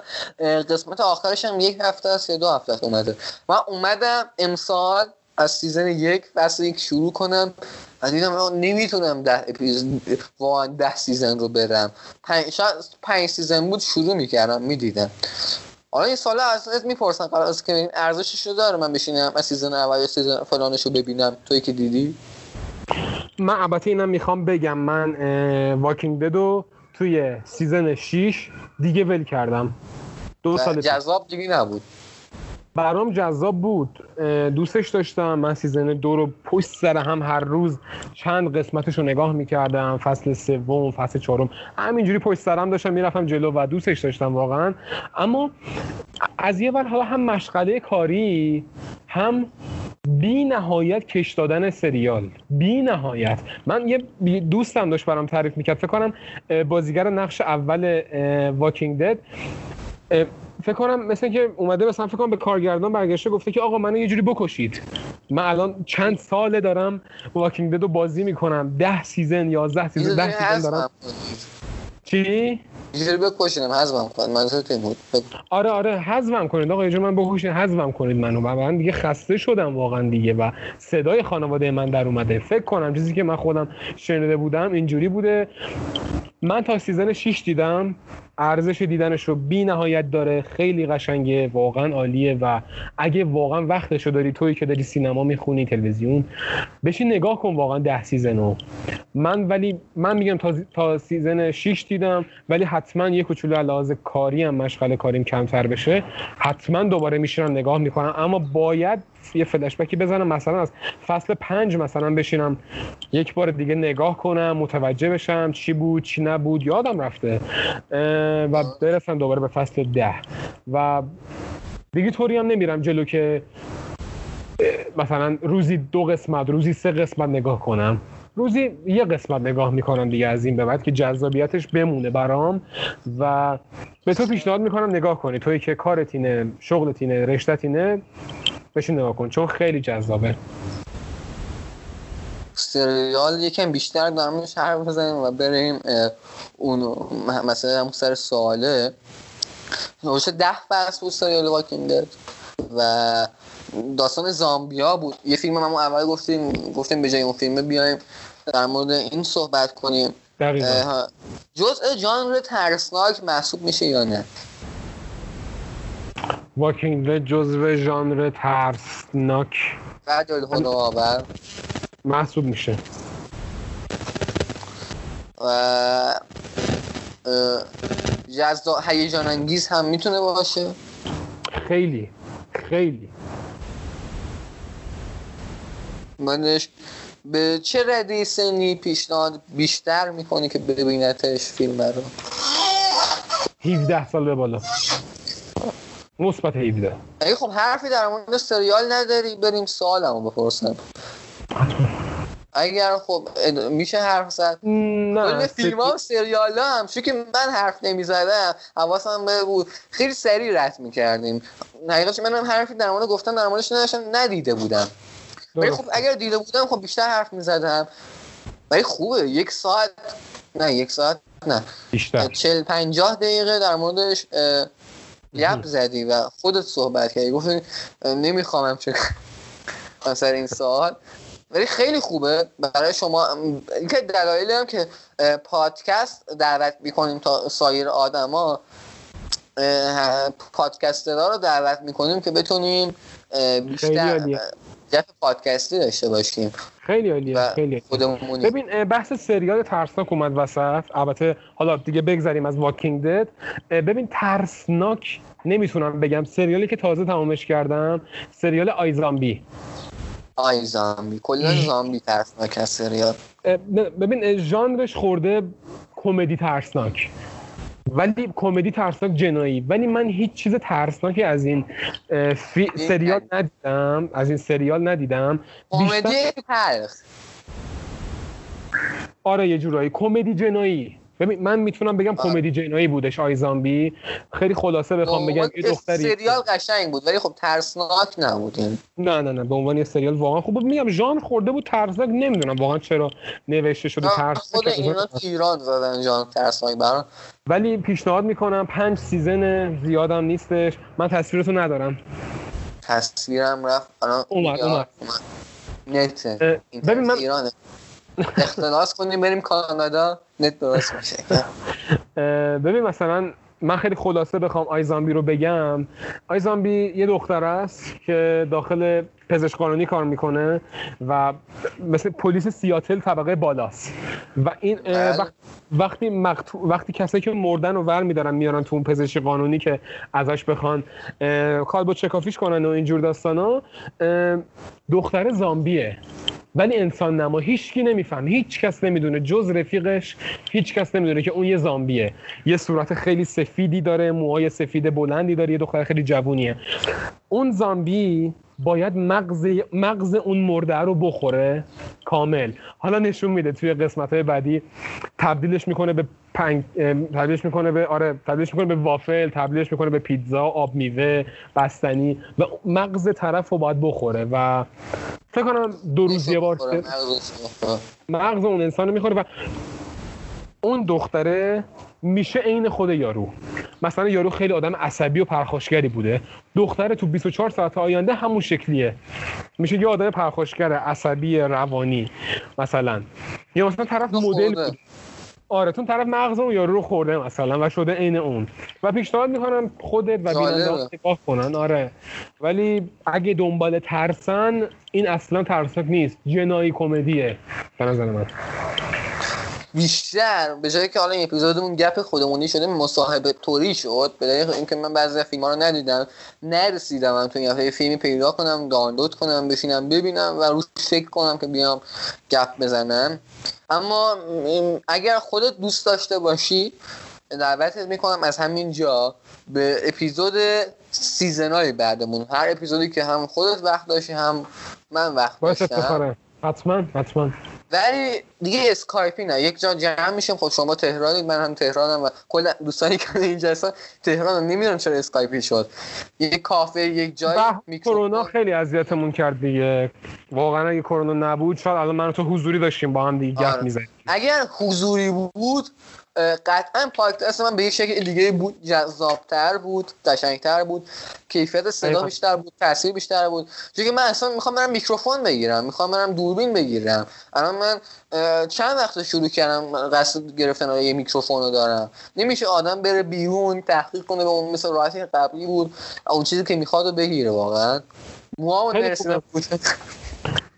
قسمت آخرش هم یک هفته است یا دو هفته است اومده. من اومدم امسال از season یک فصل یک شروع کنم و دیدم نمی‌تونم ده اپیزود واقعا ده season رو برم. پنج, شاید پنج season بود شروع می‌کردم می‌دیدم. حالا این سوال ازت می‌پرسم قرار از که ارزشش رو داره من بشینم از season اول یا season فلانش رو ببینم. تویی که دیدی؟ من البته اینم می‌خوام بگم من Walking Dead و توی season 6 دیگه ول کردم. دو سال جذاب دیگه نبود. برام جذاب بود. دوستش داشتم. من season دو رو پشت سر هم هر روز چند قسمتش رو نگاه می‌کردم. فصل سوم فصل چهارم. همینجوری پشت سرم داشتم می‌رفتم جلو و دوستش داشتم واقعا. اما از یه ور حالا هم مشغله کاری هم بی نهایت کش دادن سریال. بی نهایت من یه دوستم داشت برام تعریف می‌کرد. فکر کنم بازیگر نقش اول Walking Dead فکر کنم مثل که اومده مثلا فکر کنم به کارگردان برگشته گفته که آقا منو یه جوری بکشید. من الان چند ساله دارم Walking Dead بازی می‌کنم. ده season یازده season ده season دارم. چی؟ یه بکشینم حذفم کنید. منظور بود. آره آره حذفم کنید. آقا یه من بکشین حذفم کنید منو. و من دیگه خسته شدم واقعا دیگه و صدای خانواده من در اومده. فکر کنم چیزی که من خودم شنیده بودم اینجوری بوده. من تا season 6 دیدم. ارزش دیدنش رو بی نهایت داره. خیلی قشنگه واقعا عالیه و اگه واقعا وقتش رو داری تویی که داری سینما می‌خونی تلویزیون بشین نگاه کن واقعا ده season و من ولی من میگم تا, تا season 6 دیدم ولی حتما یه کوچولو لحاظ کاری هم مشغله کاریم کمتر بشه. حتما دوباره میشینم نگاه می‌کنم. اما باید یه فلشبکی بزنم. مثلا از فصل پنج مثلا بشینم یک بار دیگه نگاه کنم متوجه بشم چی بود چی نبود. یادم رفته. و برسم دوباره به فصل ده. و دیگه طوری هم نمیرم جلو که مثلا روزی دو قسمت روزی سه قسمت نگاه کنم. روزی یه قسمت نگاه می‌کنم دیگه از این به بعد که جذابیتش بمونه برام. و به تو پیشنهاد می‌کنم نگاه کنی. توی که کارتینه شغلتینه رشتتینه بشین نگاه کن چون خیلی جذابه. سریال یکم بیشتر دارمش حرف بزنیم و بریم اون مثلا همون سر سواله. نوشه ده فصل بود سریال واکینگ دد و داستان زامبیا بود. یه فیلم هم اول گفتیم گفتیم به جای اون فیلم بیایم در مورد این صحبت کنیم. جزء جانر ترسناک محسوب میشه یا نه؟ واکینگ دد جزو ژانر ترسناک. بعد آور محسوب میشه. و جذاب هیجان انگیز هم می‌تونه باشه؟ خیلی خیلی. منش به چه رده سنی پیشنهاد بیشتر می‌کنی که ببینتش فیلم رو؟ 17 سال به بالا. مثبت 17 اگه خب حرفی در مورد سریال نداری. بریم سوالمو بپرسم. اگر خب میشه حرف زد؟ نه فیلم ها و سریال ها هم که من حرف نمی‌زدم حواسم به بود. خیلی سریع رد می‌کردیم. حقیقتش منم حرفی در مورد گفتم در موردش نداشتم ندیده بودم. ولی خب اگر دیده بودم خب بیشتر حرف می‌زدم. ولی خوبه یک ساعت نه یک ساعت نه. بیشتر. چل پنجاه دقیقه در موردش یب زدی و خودت صحبت کردی. گفتی نمی‌خوام چه مثلا این سال ولی خیلی خوبه. برای شما اینکه دلایلی هم که پادکست دعوت می‌کنیم تا سایر آدما پادکسترها رو دعوت می‌کنیم که بتونیم بیشتر جف پادکستی داشته باشیم. خیلی عالیه خیلی ببین بحث سریال ترسناک اومد وسط. البته حالا دیگه بگذریم از واکینگ دد ببین ترسناک نمی‌تونم بگم. سریالی که تازه تمامش کردم سریال آی زامبی. آی زامبی. کلا زامبی ترسناک از سریال. ببین ژانرش خورده کمدی ترسناک. ولی کمدی ترسناک جنایی. ولی من هیچ چیز ترسناکی از این سریال ندیدم. از این سریال ندیدم. کمدی تلخ آره یه جورایی. کمدی جنایی. ببین من می‌تونم بگم کمدی جنایی بودش آی زامبی. خیلی خلاصه بخوام بگم یه دختری سریال قشنگ بود ولی خب ترسناک نبود. نه نه نه به عنوان یه سریال واقعا خوب بود. میگم ژان خورده بود ترسناک نمی‌دونم واقعا چرا نوشته شده ترسناک. خود اینا ایران زدن ژان ترسناک برام. ولی پیشنهاد می‌کنم پنج سیزن زیادم نیستش. من تصویرتو ندارم. تصویرم رفت الان اومد اومد. نت اه، ببین من ایرانه. اختلاس کنیم بریم کانادا. نت درست میشه. ببین مثلا من خیلی خلاصه بخوام آی زامبی رو بگم. آی زامبی یه دختر است که داخل پزشک قانونی کار می‌کنه و مثل پلیس سیاتل طبقه بالاست. و این بله. وقت- وقتی مقتو... وقتی کسایی که مردن رو ور میدارن میارن تو اون پزشک قانونی که ازش بخوان اه، کالبد چکافیش کنن و اینجور داستانا دختر زامبیه. ولی انسان نما هیچکی نمیفهم هیچ کس نمی‌دونه. جز رفیقش هیچ کس نمی‌دونه که اون یه زامبیه. یه صورت خیلی سفیدی داره. موهای سفید بلندی داره. یه دختر خیلی جوونیه. اون زامبی باید مغز مغز اون مرده رو بخوره. کامل. حالا نشون میده توی قسمت های بعدی تبدیلش می‌کنه به پنگ تبدیلش می‌کنه به آره تبدیلش می‌کنه به وافل تبدیلش می‌کنه به پیتزا آب میوه بستنی و مغز طرف رو باید بخوره و فکر کنم دو روز یه بار مغز اون انسان رو می‌خوره و اون دختره میشه عین خود یارو. مثلا یارو خیلی آدم عصبی و پرخاشگری بوده. دختره تو 24 ساعت آینده همون شکلیه. میشه یه آدم پرخاشگر عصبی روانی مثلا. یا مثلا طرف مدل. آره تو طرف مغز اون یارو رو خورده مثلا و شده عین اون. و پیشنهاد می‌کنم خودت و. بیننده نگاه کنن. آره. ولی اگه دنبال ترسن این اصلا ترسناک نیست. جنایی کمدیه. به نظر من. بیشتر به جایی که حالا این اپیزودمون گپ خودمونی شده مصاحبه توری شد. به دلیل اینکه من بعضی فیلم ها رو ندیدم نرسیدم من تو این هفته فیلمی پیدا کنم دانلود کنم بشینم ببینم و روش فکر کنم که بیام گپ بزنم. اما اگر خودت دوست داشته باشی دعوتت می‌کنم از همین جا به اپیزود سیزنای بعدمون. هر اپیزودی که هم خودت وقت داشتی هم من وقت داشتم. حتما حتما. ولی دیگه اسکایپی نه. یک جا جمع میشیم. خب شما تهرانید من هم تهرانم و کل دوستانی که اینجا هستن تهران نمی‌دونم چرا اسکایپی شد. یک کافه یک جای. کرونا خیلی اذیتمون کرد دیگه. واقعا اگه کرونا نبود شاید الان من تو حضوری داشتیم با هم دیگه گپ آره. می‌زدیم. اگر حضوری بود قطعا پادکست من به یک شکل دیگه بود جذابتر بود قشنگتر بود. کیفیت صدا. بیشتر بود تاثیر بیشتر بود. چون که من اصلا می‌خوام برم میکروفون بگیرم می‌خوام برم دوربین بگیرم. الان من چند وقت شروع کردم قصد گرفتن یه میکروفون رو دارم. نمیشه آدم بره بیرون تحقیق کنه به اون مثل راحتی قبلی بود اون چیزی که می‌خواد رو بگیره واقعا. موهامو خیلی نرسیدم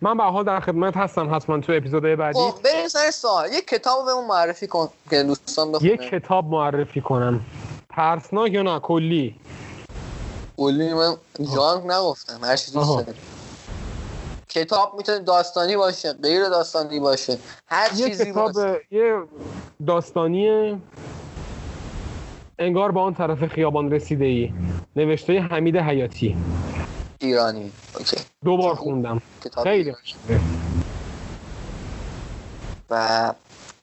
من به حال در خدمت هستم حتما تو اپیزودهای بعدی. خب بریم سر سوال. یه کتاب بهمون معرفی کن که دوستان بخونن یه کتاب معرفی کنم. ترسناک یا نه؟ کلی. کلی من جانک نگفتم. هر چیزی. کتاب می‌تونه داستانی باشه غیر داستانی باشه. هر یه چیزی کتاب باشه. یه داستانی انگار با آن طرف خیابان رسیده ای نوشته حمید حیاتی. ایرانی. اوکی. دو بار خوندم. کتاب خیلی. و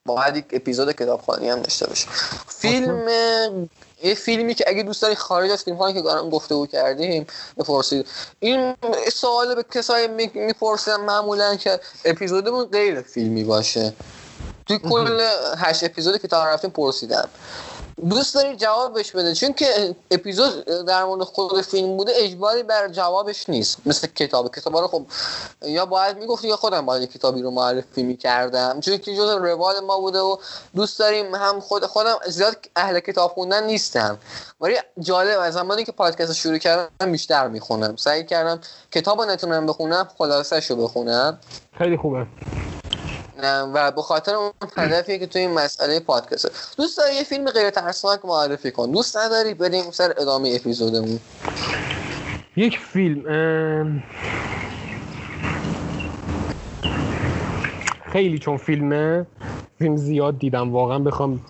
باید یک اپیزود کتابخوانی هم داشته باشه فیلم یه فیلمی که اگه دوست داری خارج از فیلم هایی که الان گفتگو کردیم بپرسید. این سوال به کسایی می- می‌پرسن معمولا که اپیزودمون غیر فیلمی باشه. توی کل هشت اپیزودی که تا رفتیم پرسیدم. دوست داری جوابش بده. چون که اپیزود در مورد خود فیلم بوده اجباری بر جوابش نیست. مثل کتاب کتاب رو خب یا باید می‌گفتی یا خودم باید کتابی رو معرفی می‌کردم. چون که جز روال ما بوده و دوست داریم هم خود خودم زیاد اهل کتاب خوندن نیستم. ولی جالب از زمانی که پادکست رو شروع کردم بیشتر می‌خونم. سعی کردم کتاب نتونم بخونم خلاصش رو بخونم. خیلی خوبه. و به خاطر اون هدفی که توی این مسئله پادکسته دوست داری یه فیلم غیر ترسناک معرفی کن. دوست نداری بریم سر ادامه اپیزودمون. یک فیلم خیلی چون فیلمه فیلم زیاد دیدم واقعا. بخوام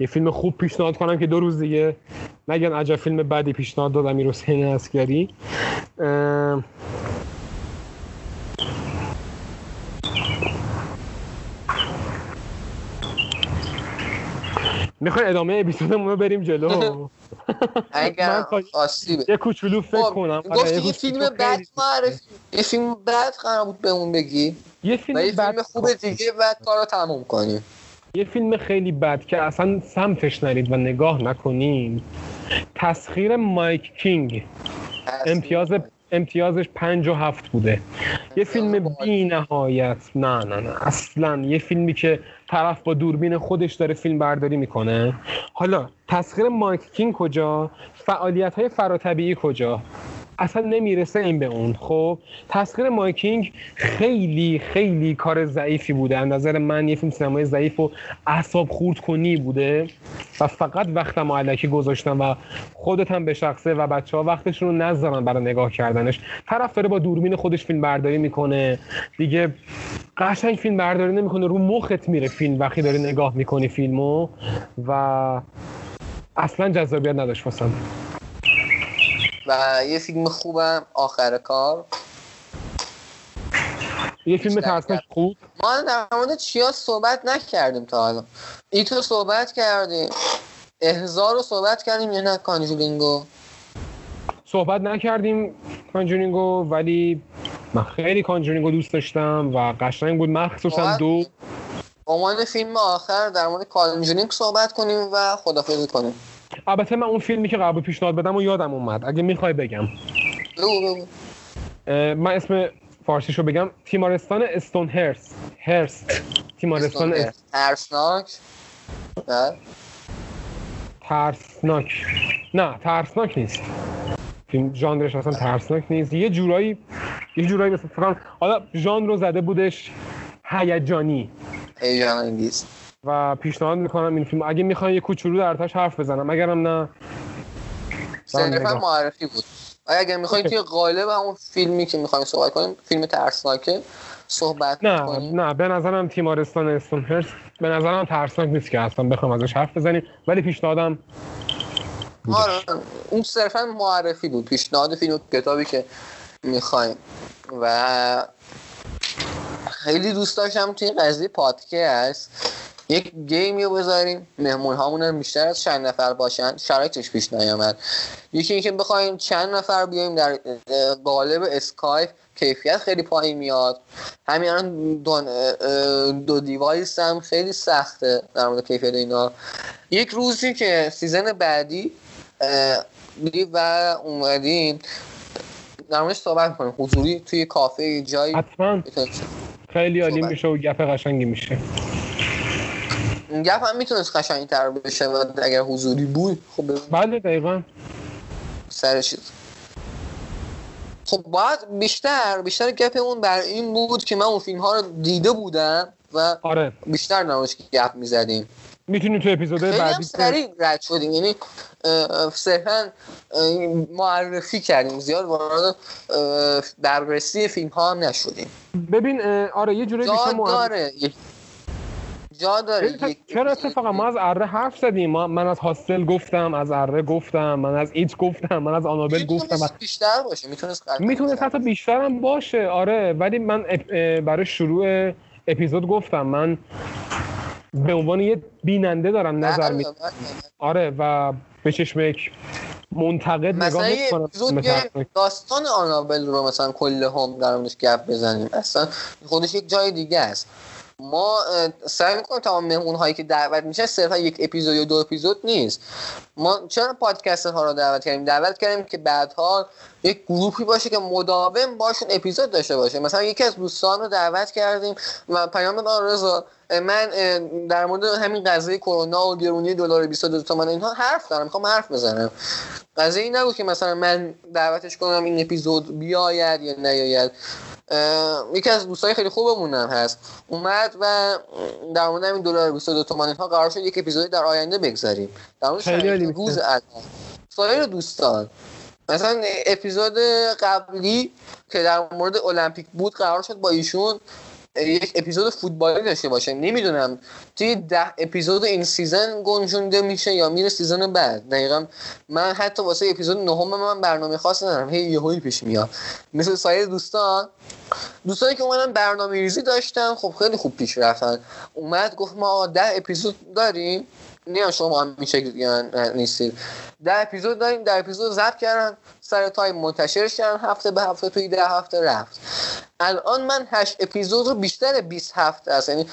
یه فیلم خوب پیشنهاد کنم که دو روز دیگه نگن عجب فیلم بعدی پیشنهاد داد امیر حسین عسکری ام، می‌خوای ادامه اپیزودمون رو بریم جلو؟ اگر آسیبه. یه کوچولو فکر خب، کنم. آره، گفتی یه فیلم بد معرفی یه فیلم بد قرار بود بهمون بگی. یه و فیلم یه فیلم خوب دیگه بعد کار رو تموم کنیم. یه فیلم خیلی بد که اصلا سمتش نرید و نگاه نکنین. تسخیر مایک کینگ. امتیاز امتیازش پنج و هفت بوده. یه فیلم بی نهایت نه نه نه. اصلا یه فیلمی که طرف با دوربین خودش داره فیلم برداری می‌کنه. حالا تسخیر مایکل کینگ کجا؟ فعالیت های فراطبیعی کجا؟ اصلا نمی‌رسه این به اون. خب تسخیر مایکل کینگ خیلی خیلی کار ضعیفی بوده. از نظر من یه فیلم سینمای ضعیف و اعصاب خورد کنی بوده. و فقط وقتم الکی گذاشتم و خودت هم به شخصه و بچه ها وقتشون رو نذارن برای نگاه کردنش. طرف داره با دوربین خودش فیلم برداری می‌کنه. دیگه قشنگ فیلم برداری نمی‌کنه. رو مخت میره فیلم وقتی داری نگاه می‌کنی فیلمو. و اصلا جذابیت نداشت واسم. و یه فیلم خوبم آخر کار. یه فیلم ترسناک خوب؟ ما در مورد چیا صحبت نکردیم تا حالا ایتو صحبت کردیم. احزار رو صحبت کردیم یا نه کانجولینگو؟ صحبت نکردیم کانجورینگو ولی من خیلی کانجورینگو دوست داشتم و قشنگ بود. مخصوصا؟ دو. عنوان فیلم آخر در مورد کانجولینگ صحبت کنیم و خدافزی کنیم. البته من اون فیلمی که قبل پیشنهاد بدم و یادم اومد. اگه می‌خوای بگم. من اسم فارسیشو بگم. تیمارستان استون هرس هرست. تیمارستان. ترسناک. ترسناک. نه ترسناک نیست. فیلم ژانرش اصلا ترسناک نیست. یه جورایی یه جورایی مثل فکر کنم- حالا ژانر رو زده بودش هیجانی. هیجان انگیز. و پیشنهاد می‌کنم این فیلم. اگه می‌خواین یه کوچولو درتاش حرف بزنم. اگرم نه صرفا. معرفی بود. اگر می‌خوایم توی قالب همون فیلمی که می‌خوایم صحبت کنیم فیلم ترسناکه صحبت نه کنیم نه به نظرم تیمارستان استون هرس به نظرم ترسناک نیست که اصلا بخوام ازش حرف بزنیم. ولی پیشنهادم آره اون صرفا معرفی بود. پیشنهاد فیلم و کتابی که می‌خوایم. و خیلی دوست داشتم توی قضیه پادکست. یک گیمی رو بذاریم. مهمون هامون هم بیشتر از چند نفر باشن. شرایطش پیش نیامد. یکی اینکه بخوایم چند نفر بیایم در قالب اسکایپ. کیفیت خیلی پایین میاد. همین الان دو, device هم خیلی سخته در مورد کیفیت اینا. یک روزی که season بعدی و اومدیم در موردش صحبت کنیم حضوری توی کافه جایی حتما. خیلی عالی. میشه و گپ قشنگی میشه. اون گپ هم می‌تونست قشنگی تر بشه و اگر حضوری بود خب بله دقیقا. سر چیز. خب باید بیشتر بیشتر گپمون بر این بود که من اون فیلم ها رو دیده بودم و آره. بیشتر موردش گپ می‌زدیم. می‌تونیم تو هم بعدی سریع رد شدیم. یعنی صرفا معرفی کردیم. زیاد وارد بررسی فیلم ها هم نشدیم. ببین آره یه جوری بیشتر معرفی- جا داره چرا اتفاقا ما از اره حرف زدیم. ما من از هاستل گفتم از اره گفتم من از ایت گفتم من از آنابل گفتم. می‌تونست بیشتر باشه می‌تونست بیشتر حتی بیشتر هم باشه. آره ولی من برای شروع اپیزود گفتم. من به عنوان یه بیننده دارم نظر می. آره و به چشم یک منتقد نگاه مثلا یه اپیزود. داستان آنابل رو مثلا کل هم در گپ بزنیم. اصلا خودش یک جای دیگه است. ما سعی می‌کنیم تمام مهمون هایی که دعوت میشه صرفا یک اپیزود یا دو اپیزود نیست. ما چرا پادکست ها رو دعوت کردیم؟ دعوت کردیم که بعدها یک گروهی باشه که مداوم باشون اپیزود داشته باشه. مثلا یکی از دوستان رو دعوت کردیم و پیام داد "آقا رضا من در مورد همین قضیه کرونا و گرونی دلار 22 تومن اینها حرف دارم. می‌خوام حرف بزنم. قضیه این نبود که مثلا من دعوتش کنم این اپیزود بیاید یا نیاید. یکی از دوستای خیلی خوبمون هم هست. اومد و در مورد همین دلار 22 تومن اینها قرار شد یک اپیزودی در آینده بگذاریم. در مورد روز. الان سایر دوستان. مثلا اپیزود قبلی که در مورد المپیک بود قرار شد با ایشون یک اپیزود فوتبالی داشته باشه نمی‌دونم. توی ده اپیزود این season گنجونده میشه یا میره season بعد. دقیقا. من حتی واسه اپیزود نهم من برنامه خاص ندارم. هی یهویی پیش میاد. مثل سایر دوستان. دوستانی که اومدن برنامه ریزی داشتن خب خیلی خوب پیش رفتن. اومد گفت ما ده اپیزود داریم. نه شما هم شکلی نیستید. در اپیزود داریم در اپیزود ضبط کردن سر تایم منتشرش کردن هفته به هفته توی ده هفته رفت. الان من هشت اپیزود رو بیشتر 20 هفته است یعنی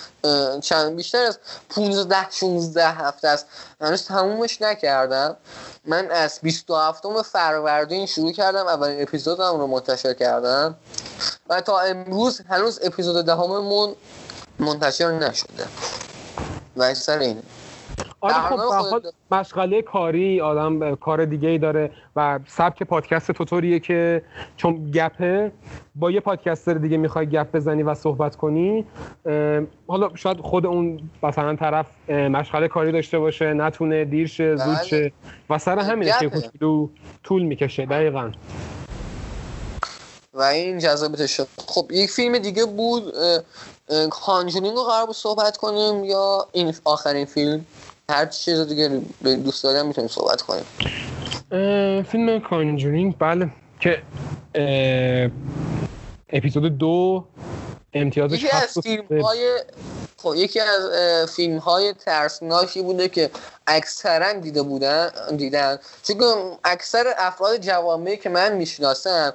چند بیشتر از 15 16 هفته است. هنوز تمومش نکردم. من از 27 فروردین شروع کردم اولین اپیزودم رو منتشر کردم. و تا امروز هنوز اپیزود دهممون منتشر نشده. و سر اینه. آره خب مشغله کاری آدم کار دیگه ای داره و سبک پادکست توطوریه که چون گپه با یه پادکستر دیگه می‌خوای گپ بزنی و صحبت کنی حالا شاید خود اون مثلا طرف مشغله کاری داشته باشه نتونه دیر شه زود بله. شه و سر همینه که طول می‌کشه. دقیقا. و این جذابیت شد. خب یک فیلم دیگه بود کانجونینگ رو قرار بود صحبت کنیم یا این آخرین فیلم؟ هر چیز دیگه دوست دارم می‌تونیم صحبت کنیم. فیلم کانجورینگ بله که اپیزود دو امتیازش یکی از فیلم های خب یکی از فیلم های ترسناکی بوده که اکثرا دیده بودن دیدن. چون اکثر افراد جوامعی که من می‌شناسم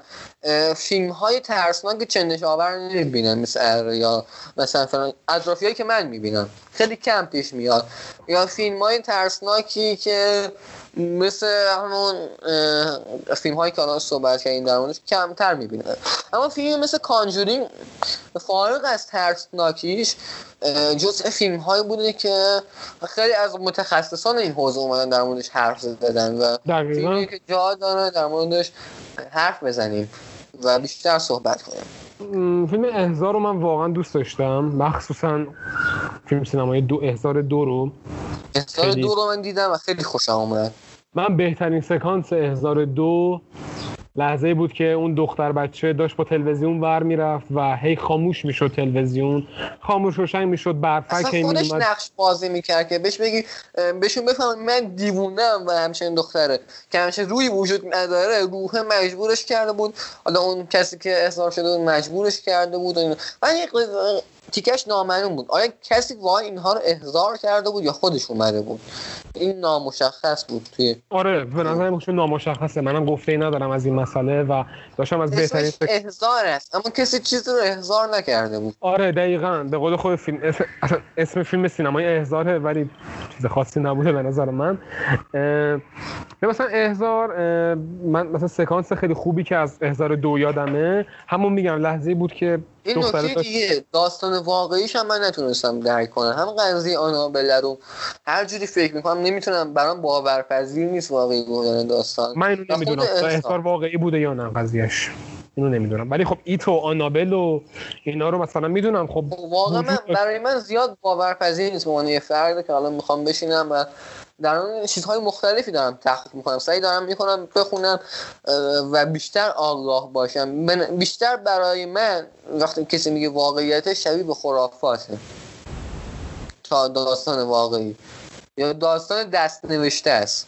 فیلم های ترسناک چندش آور نمی‌بینن مثل یا مثلا فلان. اطرافی که من می‌بینم خیلی کم پیش میاد. یا فیلم های ترسناکی که مثل همون فیلم هایی که الان صحبت کردیم در موردش کمتر می‌بینن اما فیلم مثل کانجورینگ فارغ از ترسناکیش جزء فیلم هایی بوده که خیلی از متخصصان این حوزه اومدن در موردش حرف زدن و فیلمی که جا داره در موردش حرف بزنیم و بیشتر صحبت کنیم. فیلم احزار رو من واقعا دوست داشتم. مخصوصا فیلم سینمایی دو احزار دو رو. احزار دو رو من دیدم و خیلی خوشم اومد. من بهترین سکانس احزار دو لحظه بود که اون دختر بچه داشت با تلویزیون ور می‌رفت و هی خاموش می‌شد تلویزیون. خاموش روشن می‌شد برفک هی خودش نقش بازی می‌کرد که بهش بگی بهشون بفهم من دیوونم و همچنین دختره. که همیشه روی وجود نداره روح مجبورش کرده بود. حالا اون کسی که احضار شده بود مجبورش کرده بود و تیکش نامعلوم بود. آیا کسی وای اینها رو احضار کرده بود یا خودش اومده بود؟ این نامشخص بود توی آره به نظر نامشخصه. منم گفته ای ندارم از این مسئله و داشتم از بهترین احضار است. اما کسی چیزی رو احضار نکرده بود. آره دقیقا. به قول خود فیلم اسم, اسم فیلم سینمایی احضاره ولی چیز خاصی نبوده به نظر من. مثلا احضار من مثلا سکانس خیلی خوبی که از احضار دو یادمه. همون میگم لحظه بود که این نکته دیگه داستان واقعیش هم من نتونستم درک کنم. هم قضیه آنابله رو هر جوری فکر می‌کنم نمی‌تونم برام باورپذیر نیست واقعی بودن داستان. من اینو نمی‌دونم. احضار واقعی بوده یا نه قضیهش اینو نمی‌دونم. ولی خب ایتو آنابل و اینا رو مثلا می‌دونم. خب واقعا من برای من زیاد باورپذیر نیست به یه فرد که حالا می‌خوام بشینم و در اون چیزهای مختلفی دارم تحقیق می‌کنم. سعی دارم می‌کنم بخونم و بیشتر آگاه باشم. بیشتر برای من وقتی کسی میگه واقعیت شبیه به خرافاته. تا داستان واقعی. یا داستان دست نوشته است.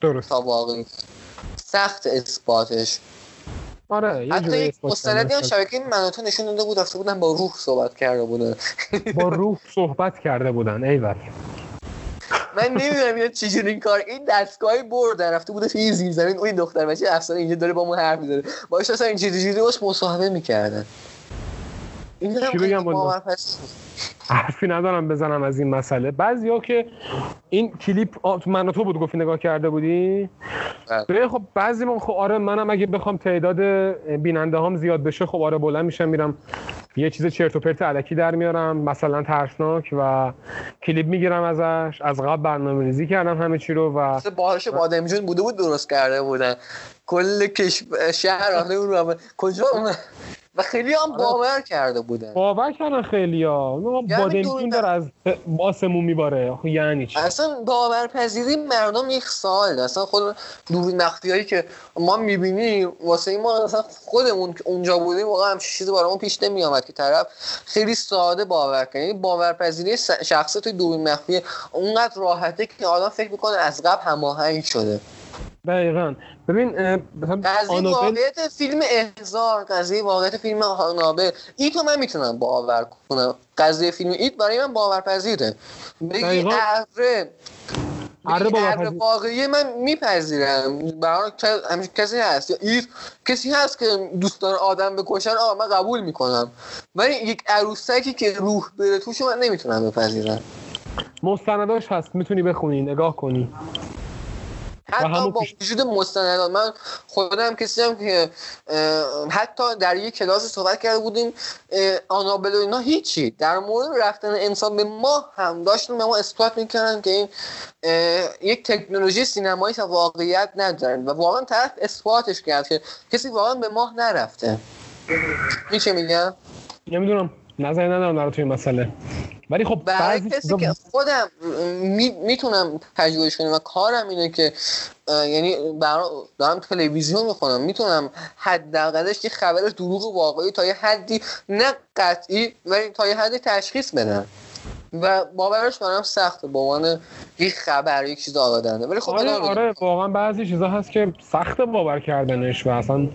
درست. تا واقعی. سخت اثباتش. آره حتی یک مستندی هم شبکه این مناطق نشون داده بود رفته بودن با روح صحبت کرده بودن. با روح صحبت کرده بودن ایول. من نمی‌دونم اینا چجوری این کار این دستگاهی بردن رفته بوده توی زیر زمین. اون دختر بچه افسانه اینجا داره با ما حرف می‌زنه. باش اصلا این چیزی جوری باش مصاحبه می‌کردن. این چی بگم حرفی ندارم بزنم از این مسئله. بعضی ها که این کلیپ من تو بود گفتی نگاه کرده بودی؟ بله. خب بعضی من خب آره منم اگه بخوام تعداد بیننده هم زیاد بشه خب آره بلند میشم میرم یه چیز چرت و پرت علکی در میارم مثلا ترسناک و کلیپ می‌گیرم ازش از قبل برنامه ریزی کردم همه چی رو و باهاش بادم جون بوده بود درست کرده بودن. کل. شهر رو کجا و خیلی هم آره. باور کرده بودن. باور کردن خیلی ها. یعنی بادمجون داره از باسمون میباره. یعنی چی؟ اصلا باورپذیری مردم یک سال اصلا خود دوربین مخفی هایی که ما می‌بینیم واسه ما اصلا خودمون که اونجا بودیم واقعا هم چیزی برامون پیش نمیامد که طرف خیلی ساده باور کنه یعنی باورپذیری شخصی توی دوربین مخفی اونقدر راحته که آدم فکر می‌کنه از قبل هماهنگ شده. دقیقا. ببین قضیه آنابل واقعیت فیلم احزار قضیه واقعیت فیلم آنابل. این تو من می‌تونم باور کنم. قضیه فیلم ایت برای من باورپذیره. بگی. اره. اره اره باورپذیر. واقعی من میپذیرم. برای همچین کسی هست. یا ایت کسی هست که دوست داره آدم بکشن آقا من قبول می‌کنم. ولی یک عروسکی که روح بره توش من نمی‌تونم بپذیرم. مستنداش هست. می‌تونی بخونی. نگاه کنی. حتی با وجود مستندات من خودم کسی هم که حتی در یک کلاس صحبت کرده بودیم آنابل و اینا هیچی. در مورد رفتن انسان به ماه هم داشتن به ما اثبات می‌کردن که این یک تکنولوژی سینمایی تا واقعیت ندارن. و واقعا طرف اثباتش کرد که کسی واقعا به ماه نرفته. چه میگم؟ نمی‌دونم. نظری ندارم در توی مسئله. ولی خب برای بعضی کسی چیزا- که خودم می- می‌تونم تجربهش کنم و کارم اینه که یعنی برا- دارم تلویزیون می‌خونم. می‌تونم حداقلش یه خبر دروغ واقعی تا یه حدی نه قطعی ولی تا یه حدی تشخیص بدم. و باورش برام سخته به عنوان یک خبر یک چیز آگادانه ولی خب آره. آره واقعا بعضی چیزا هست که سخت باور کردنش و اصلا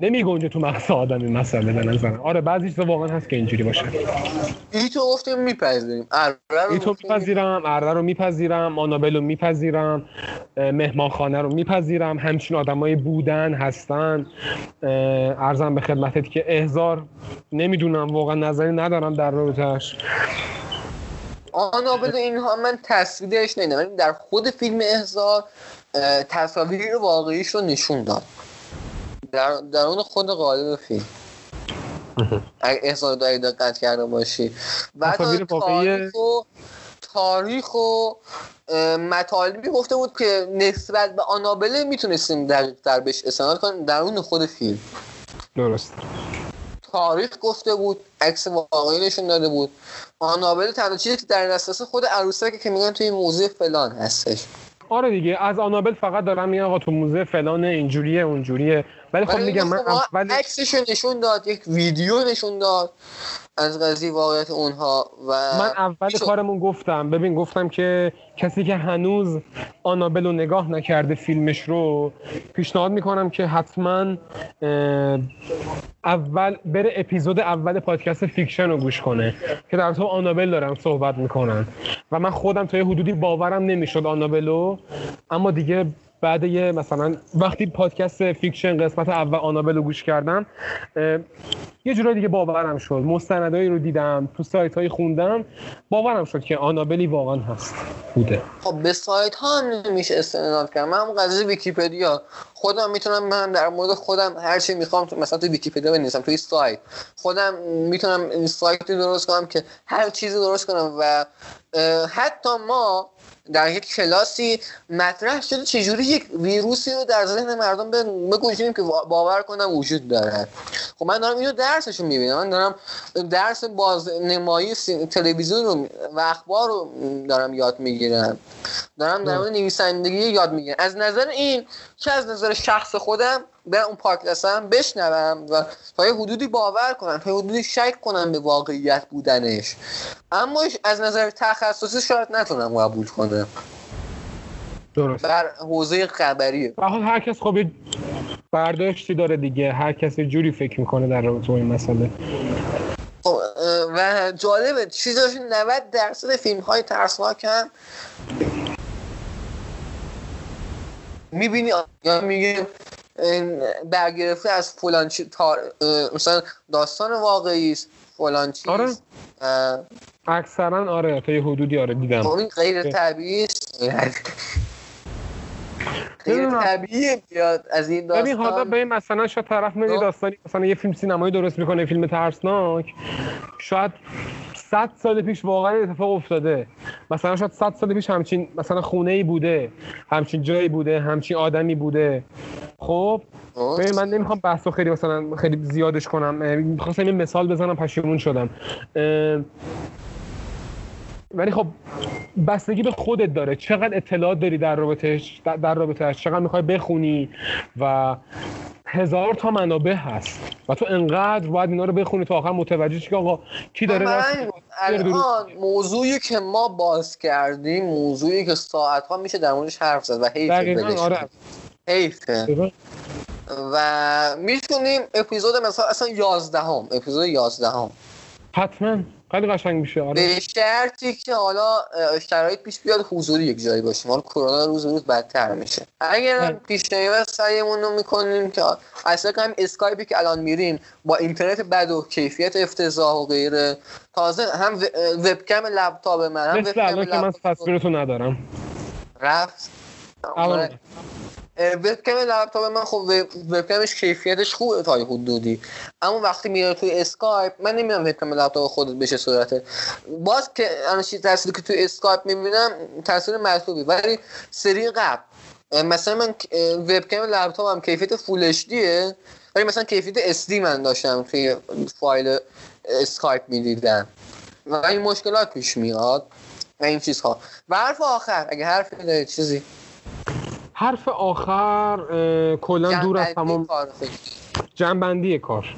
نمی گنجه تو مغز آدم این مسئله به نظرم. آره بعضی چیزا واقعا هست که اینجوری باشه. ایتو گفتیم میپذیریم. ایتو گفتیم. میپذیرم اره رو میپذیرم آنابل رو میپذیرم مهمانخانه رو میپذیرم همچین آدمایی بودن هستن. ارزم به خدمتت که احزار نمی‌دونم واقعا نظری ندارم در رابطهش آنابل اینها من تصویرش ندیدم ولی در خود فیلم احزار اه، تصاویر واقعیش رو نشون داد. در درون خود قالب فیلم. اگه احزار داری دقت کرده باشی. و تاریخ و تاریخ و مطالبی گفته بود که نسبت به آنابل می‌تونستیم دقیق در بهش استناد کنیم. درون خود فیلم. درست تاریخ گفته بود عکس واقعی نشون داده بود. آنابل تنها چیزی که در دسترس خود عروسکه که میگن توی موزه فلان هستش. آره دیگه از آنابل فقط دارم میگم آقا تو موزه فلان اینجوریه اونجوریه. ولی خب میگم من اول عکسش نشون داد یک ویدیو نشون داد از قضیه واقعیت اونها و من اول شد. کارمون گفتم ببین گفتم که کسی که هنوز آنابل رو نگاه نکرده فیلمش رو پیشنهاد می‌کنم که حتما اول بره اپیزود اول پادکست fiction رو گوش کنه که در تو آنابل دارن صحبت می‌کنن و من خودم تا یه حدودی باورم نمی‌شد آنابلو اما دیگه بعد یه مثلا وقتی پادکست fiction قسمت اول آنابل رو گوش کردم یه جورایی دیگه باورم شد. مستندایی رو دیدم تو سایت های خوندم باورم شد که آنابلی واقعا هست بوده. خب به سایت ها نمیشه استناد کرد. من قضیه ویکیپدیا. خودم می‌تونم من در مورد خودم هر چی می‌خوام مثلا تو ویکیپدیا بنویسم توی سایت. خودم می‌تونم این سایتی درست کنم که هر چیزی درست کنم و حتی ما در یک کلاسی مطرح شده چجوری یک ویروسی رو در ذهن مردم ب- بگنجونیم که باور کنم وجود دارد خب من دارم اینو درسشو می‌بینم من دارم درس بازنمایی سی- تلویزیون رو و اخبار رو دارم یاد می‌گیرم. دارم در مورد نویسندگی یاد می‌گیرم. از نظر این که از نظر شخص خودم به اون پادکستم بشنوم و تا یه حدودی باور کنم تا یه حدودی شک کنم به واقعیت بودنش. اما از نظر تخصصی شاید نتونم قبول کنم. درست. بر حوزه خبریه به حال هر کس خب یه برداشتی داره دیگه. هر کس یه جوری فکر می‌کنه در رابطه با این مسئله. خب، و جالبه چیزاش 90 درصد فیلم های ترسناک هم می‌بینی یا میگه برگرفته از فلان چی تار... مثلا داستان واقعی است فلان چیز. آره. اکثرا آره تا یه حدودی آره دیدم. خب این غیر طبیعی است. غیر. طبیعی بیاد از این ببین حالا داستان. به مثلا شاید طرف میاد خب. داستانی مثلا یه فیلم سینمایی درست می‌کنه فیلم ترسناک. شاید صد سال پیش واقعا اتفاق افتاده. مثلا شاید صد سال پیش همچین مثلا خونه ای بوده همچین جایی بوده همچین آدمی بوده. خب ببین من نمی‌خوام بحثو خیلی مثلا خیلی زیادش کنم. می‌خواستم یه مثال بزنم پشیمون شدم. ولی خب بستگی به خودت داره. چقدر اطلاعات داری در رابطهش در- رابطهش چقدر می‌خوای بخونی و هزار تا منابع هست. و تو انقدر باید اینا رو بخونی تا آخر متوجه شی که آقا کی داره من. الان موضوعی که ما باز کردیم موضوعی که ساعت ها میشه در موردش حرف زد و حیف آره. حیفه. و می‌تونیم اپیزود مثلا اصلا یازدهم اپیزود یازدهم. حتما. خیلی قشنگ میشه آره. به شرطی که حالا شرایط پیش بیاد حضوری یک جایی باشیم حالا کرونا روز روز بدتر میشه. اگر پیش نمیاد سعیمون رو می‌کنیم که اصلا همین اسکایپی که الان میریم با اینترنت بد و کیفیت افتضاح و غیره تازه هم وبکم لپتاپ من هم وبکم که من تصویرتو ندارم. رفت. وبکم لپتاپ من خب وبکمش کیفیتش خوبه تا حدودی. اما وقتی میاد توی اسکایپ من نمی‌دونم وبکم لپتاپ خودت بشه صورته. باز که چیز تصویری که توی اسکایپ می‌بینم تصویر مطلوبی. ولی سری قبل مثلا من وبکم لپتاپم کیفیت full H ولی مثلا کیفیت SD من داشتم توی فایل اسکایپ می‌دیدم. و این مشکلات پیش میاد و این چیزها. و حرف آخر اگه حرفی دارید چیزی؟ حرف آخر کلا دور از تمام جنبندی کار.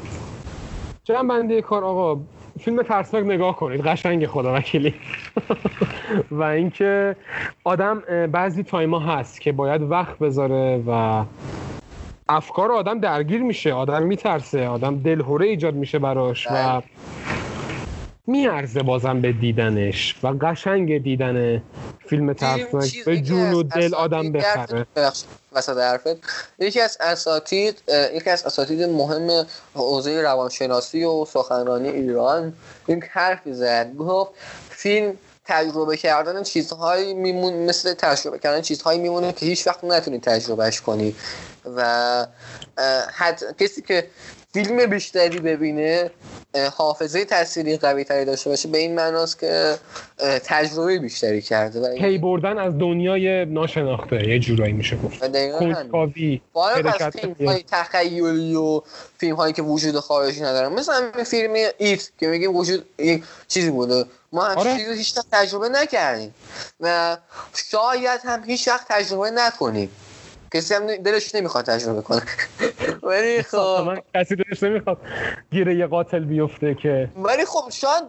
جنبندی کار آقا فیلم ترسناک نگاه کنید قشنگ خدا وکیلی. و اینکه آدم بعضی تایما هست که باید وقت بذاره و افکار آدم درگیر میشه آدم میترسه آدم دلهوره ایجاد میشه براش و بله. میارزه بازم به دیدنش و قشنگ دیدن فیلم ترسناک. به جون و دل آدم بخره. وسط حرفت. یکی از اساتید یکی از اساتید مهم حوزه روانشناسی و سخنرانی ایران این حرفی زد. گفت فیلم تجربه کردن چیزهایی میمون مثل تجربه کردن چیزهایی میمونه که هیچ وقت نتونی تجربهش کنی. و حد کسی که فیلم بیشتری ببینه حافظه تأثیری قوی تری داشته باشه به این معناست که تجربه بیشتری کرده پی بردن از دنیای ناشناخته یه جورایی میشه گفت. کنجکاوی از فیلم های تخیلی و فیلم هایی که وجود خارجی ندارن. مثل همین فیلم ایت که میگیم وجود یک چیزی بوده. ما هم آره. چیزی هیچ تجربه نکردیم و شاید هم هیچ وقت تجربه نکنیم. کسی هم دلش نمی‌خواد تجربه کنه. ولی خب. من کسی دلش نمی‌خواد گیره یه قاتل بیفته که. ولی خب شاید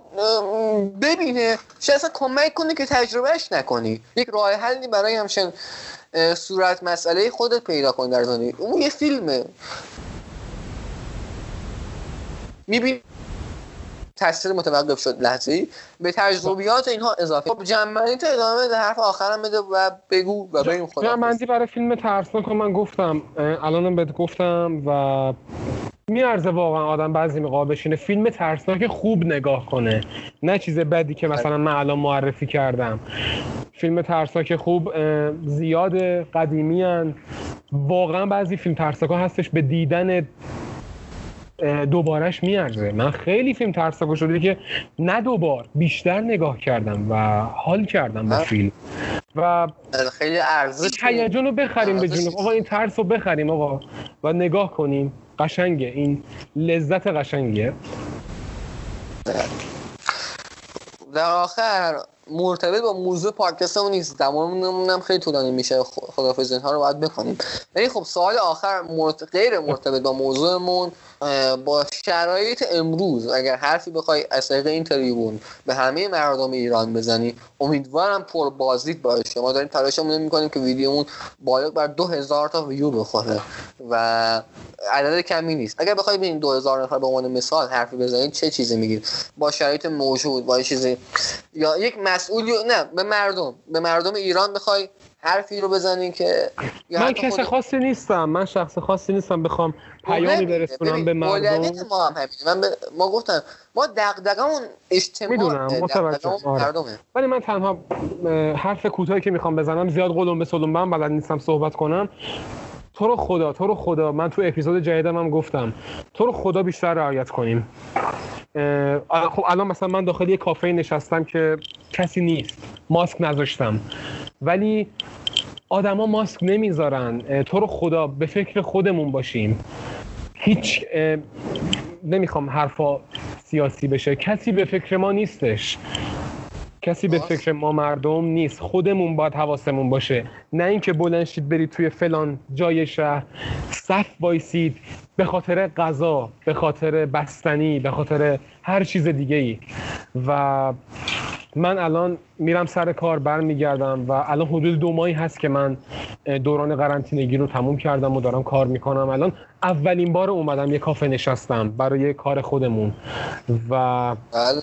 ببینه. شاید اصلا کمک کنه که تجربهش نکنی. یک راه حلی برای همچین صورت مسئله خودت پیدا کن در زندگی اون یه فیلمه. می‌بینی؟ تاثیر متوقف شد لحظه ای به تجربیات اینها اضافه. خب جنبندی تو ادامه به حرف آخرم بده و بگو و بریم خدا جنبندی برای فیلم ترسناک من گفتم الانم بهت گفتم و میارزه واقعا آدم بعضی موقع بشینه فیلم ترسناک خوب نگاه کنه. نه چیز بدی که مثلا من الان معرفی کردم. فیلم ترسناک خوب زیاد قدیمی هن. واقعا بعضی فیلم ترسناک هستش به دیدن دوبارش میارزه. من خیلی فیلم ترسناک شده که نه دوبار بیشتر نگاه کردم و حال کردم با فیلم. و خیلی ارزش هیجان رو بخریم به جون آقا این ترس رو بخریم آقا. و نگاه کنیم. قشنگه. این لذت قشنگه در آخر مرتبط با موضوع پادکست اون نیست. زمانمون هم خیلی طولانی میشه. خدافظی ها رو باید بکنیم ولی خب سوال آخر غیر مرتبط با موضوعمون با شرایط امروز اگر حرفی بخوای از طریق این تریبون به همه مردم ایران بزنی امیدوارم پر بازدید باشه. ما داریم تلاشمون می‌کنیم که ویدیومون بالغ بر دو هزار تا ویو بخوره و عدد کمی نیست. اگر بخوای ببین دو هزار نفر به عنوان مثال حرفی بزنید چه چیزی میگید با شرایط موجود با چیزی یا یک مسئولی نه به مردم. به مردم ایران بخوای حرفی رو بزنین که من کس خاصی نیستم. من شخص خاصی نیستم. بخوام پیامی برسونم به مردم. ما هم من ب... ما گفتم ما دغدغمون اجتماع می‌دونم آره. ولی من تنها حرف کوتاهی که می‌خوام بزنم زیاد قلم به سلم من بلد نیستم صحبت کنم. تو رو خدا تو رو خدا. من تو اپیزود جدیدم هم گفتم. تو رو خدا بیشتر رعایت کنیم. خب الان مثلا من داخل یه کافه نشستم که کسی نیست. ماسک نذاشتم. ولی آدما ماسک نمی‌ذارن. تو رو خدا به فکر خودمون باشیم. هیچ نمی‌خوام حرفا سیاسی بشه. کسی به فکر ما نیستش. کسی به فکر ما مردم نیست. خودمون باید حواسمون باشه. نه اینکه بلند شید برید توی فلان جای شهر صف وایسید به خاطر غذا به خاطر بستنی به خاطر هر چیز دیگه ای و من الان میرم سر کار برمیگردم و الان حدود دو ماهی هست که من دوران قرنطینگی رو تموم کردم و دارم کار می‌کنم. الان اولین بار اومدم یه کافه نشستم برای کار خودمون. و بله.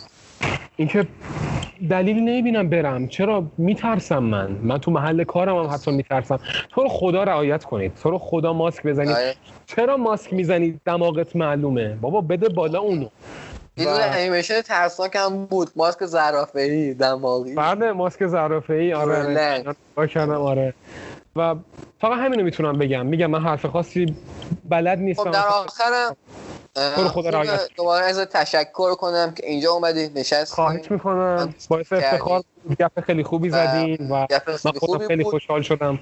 اینکه دلیلی نمی‌بینم برم. چرا میترسم من؟ من تو محل کارم هم حتی میترسم. تو رو خدا رعایت کنید. تو رو خدا ماسک بزنید. آره. چرا ماسک می‌زنید؟ دماغت معلومه. بابا بده بالا اونو. یه دونه انیمیشن ترسناک هم بود. ماسک زرافه‌ای دماغی. بله ماسک زرافه ای آره. آره کردم آره. و فقط همینو می‌تونم بگم. میگم من حرف خاصی بلد نیستم. خب در آخرم تو خدا کن. دوباره از تشکر کنم که اینجا اومدی نشستی خواهش می‌کنم. باعث افتخار. گپ خیلی خوبی زدین و من خیلی خودم خیلی. خوشحال شدم.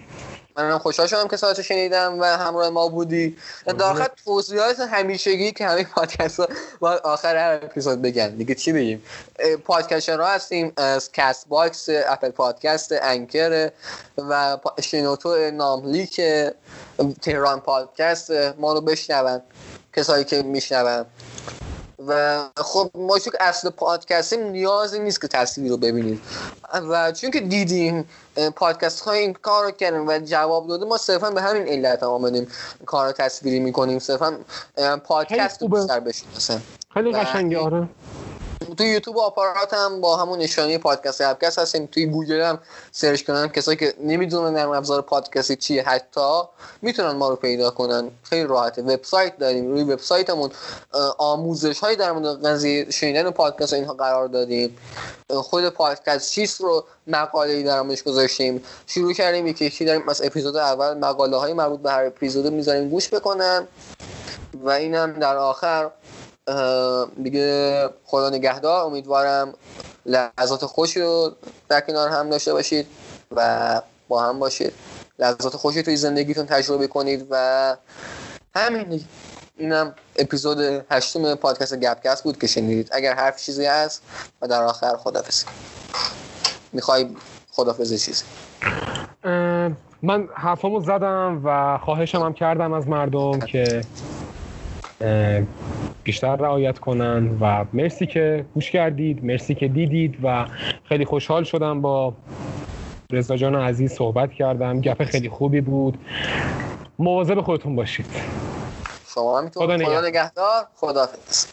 منم خوشحال شدم که صداتو شنیدم و همراه ما بودی. در آخر توضیحات همیشگی که همه پادکست ها باید آخر هر اپیزود بگن دیگه چی بگیم؟ اه، پادکستر هستیم. از کست باکس اپل پادکست انکر و شنوتو ناملیک تهران پادکست. ما رو بشنون. کسایی که میشنون. و خب ما چون اصل پادکستیم نیازی نیست که تصویر رو ببینید و چون که دیدیم پادکست های این کار رو کردن و جواب داده ما صرفا به همین علت هم آمدیم کار رو تصویری می‌کنیم. صرفا پادکست رو. بیشتر بشناسن خیلی قشنگه آره. تو یوتیوب آپارات هم با همون نشانی پادکست هپکست هستیم. توی گوگل هم سرچ کنن. کسایی که نمی‌دونن نرم افزار پادکستی چیه حتی می‌تونن ما رو پیدا کنن. خیلی راحته. وبسایت داریم. روی وبسایتمون آموزش های در مورد قضیه شنیدن پادکست اینها قرار دادیم. خود پادکست چیست رو مقاله ای در گذاشتیم. شروع کردیم یکی یکی داریم از اپیزود اول مقاله های مربوط به هر اپیزود می‌ذاریم گوش بکنن. و اینم در آخر دیگه خدا نگهدار امیدوارم لحظات خوشی رو در کنار هم داشته باشید و با هم باشید. لحظات خوشی توی زندگیتون تجربه کنید و همین. اینم اپیزود هشتم پادکست گپکست بود که شنیدید. اگر حرف چیزی هست و در آخر خدافزی می‌خوای خدافزی چیزی؟ من حرفامو زدم و خواهشم هم کردم از مردم که اه، بیشتر رعایت کنن و مرسی که گوش کردید مرسی که دیدید و خیلی خوشحال شدم با رضا جان عزیز صحبت کردم. گپ خیلی خوبی بود. مواظب خودتون باشید. خدا خدا نگهدار. نگهدار. خدافز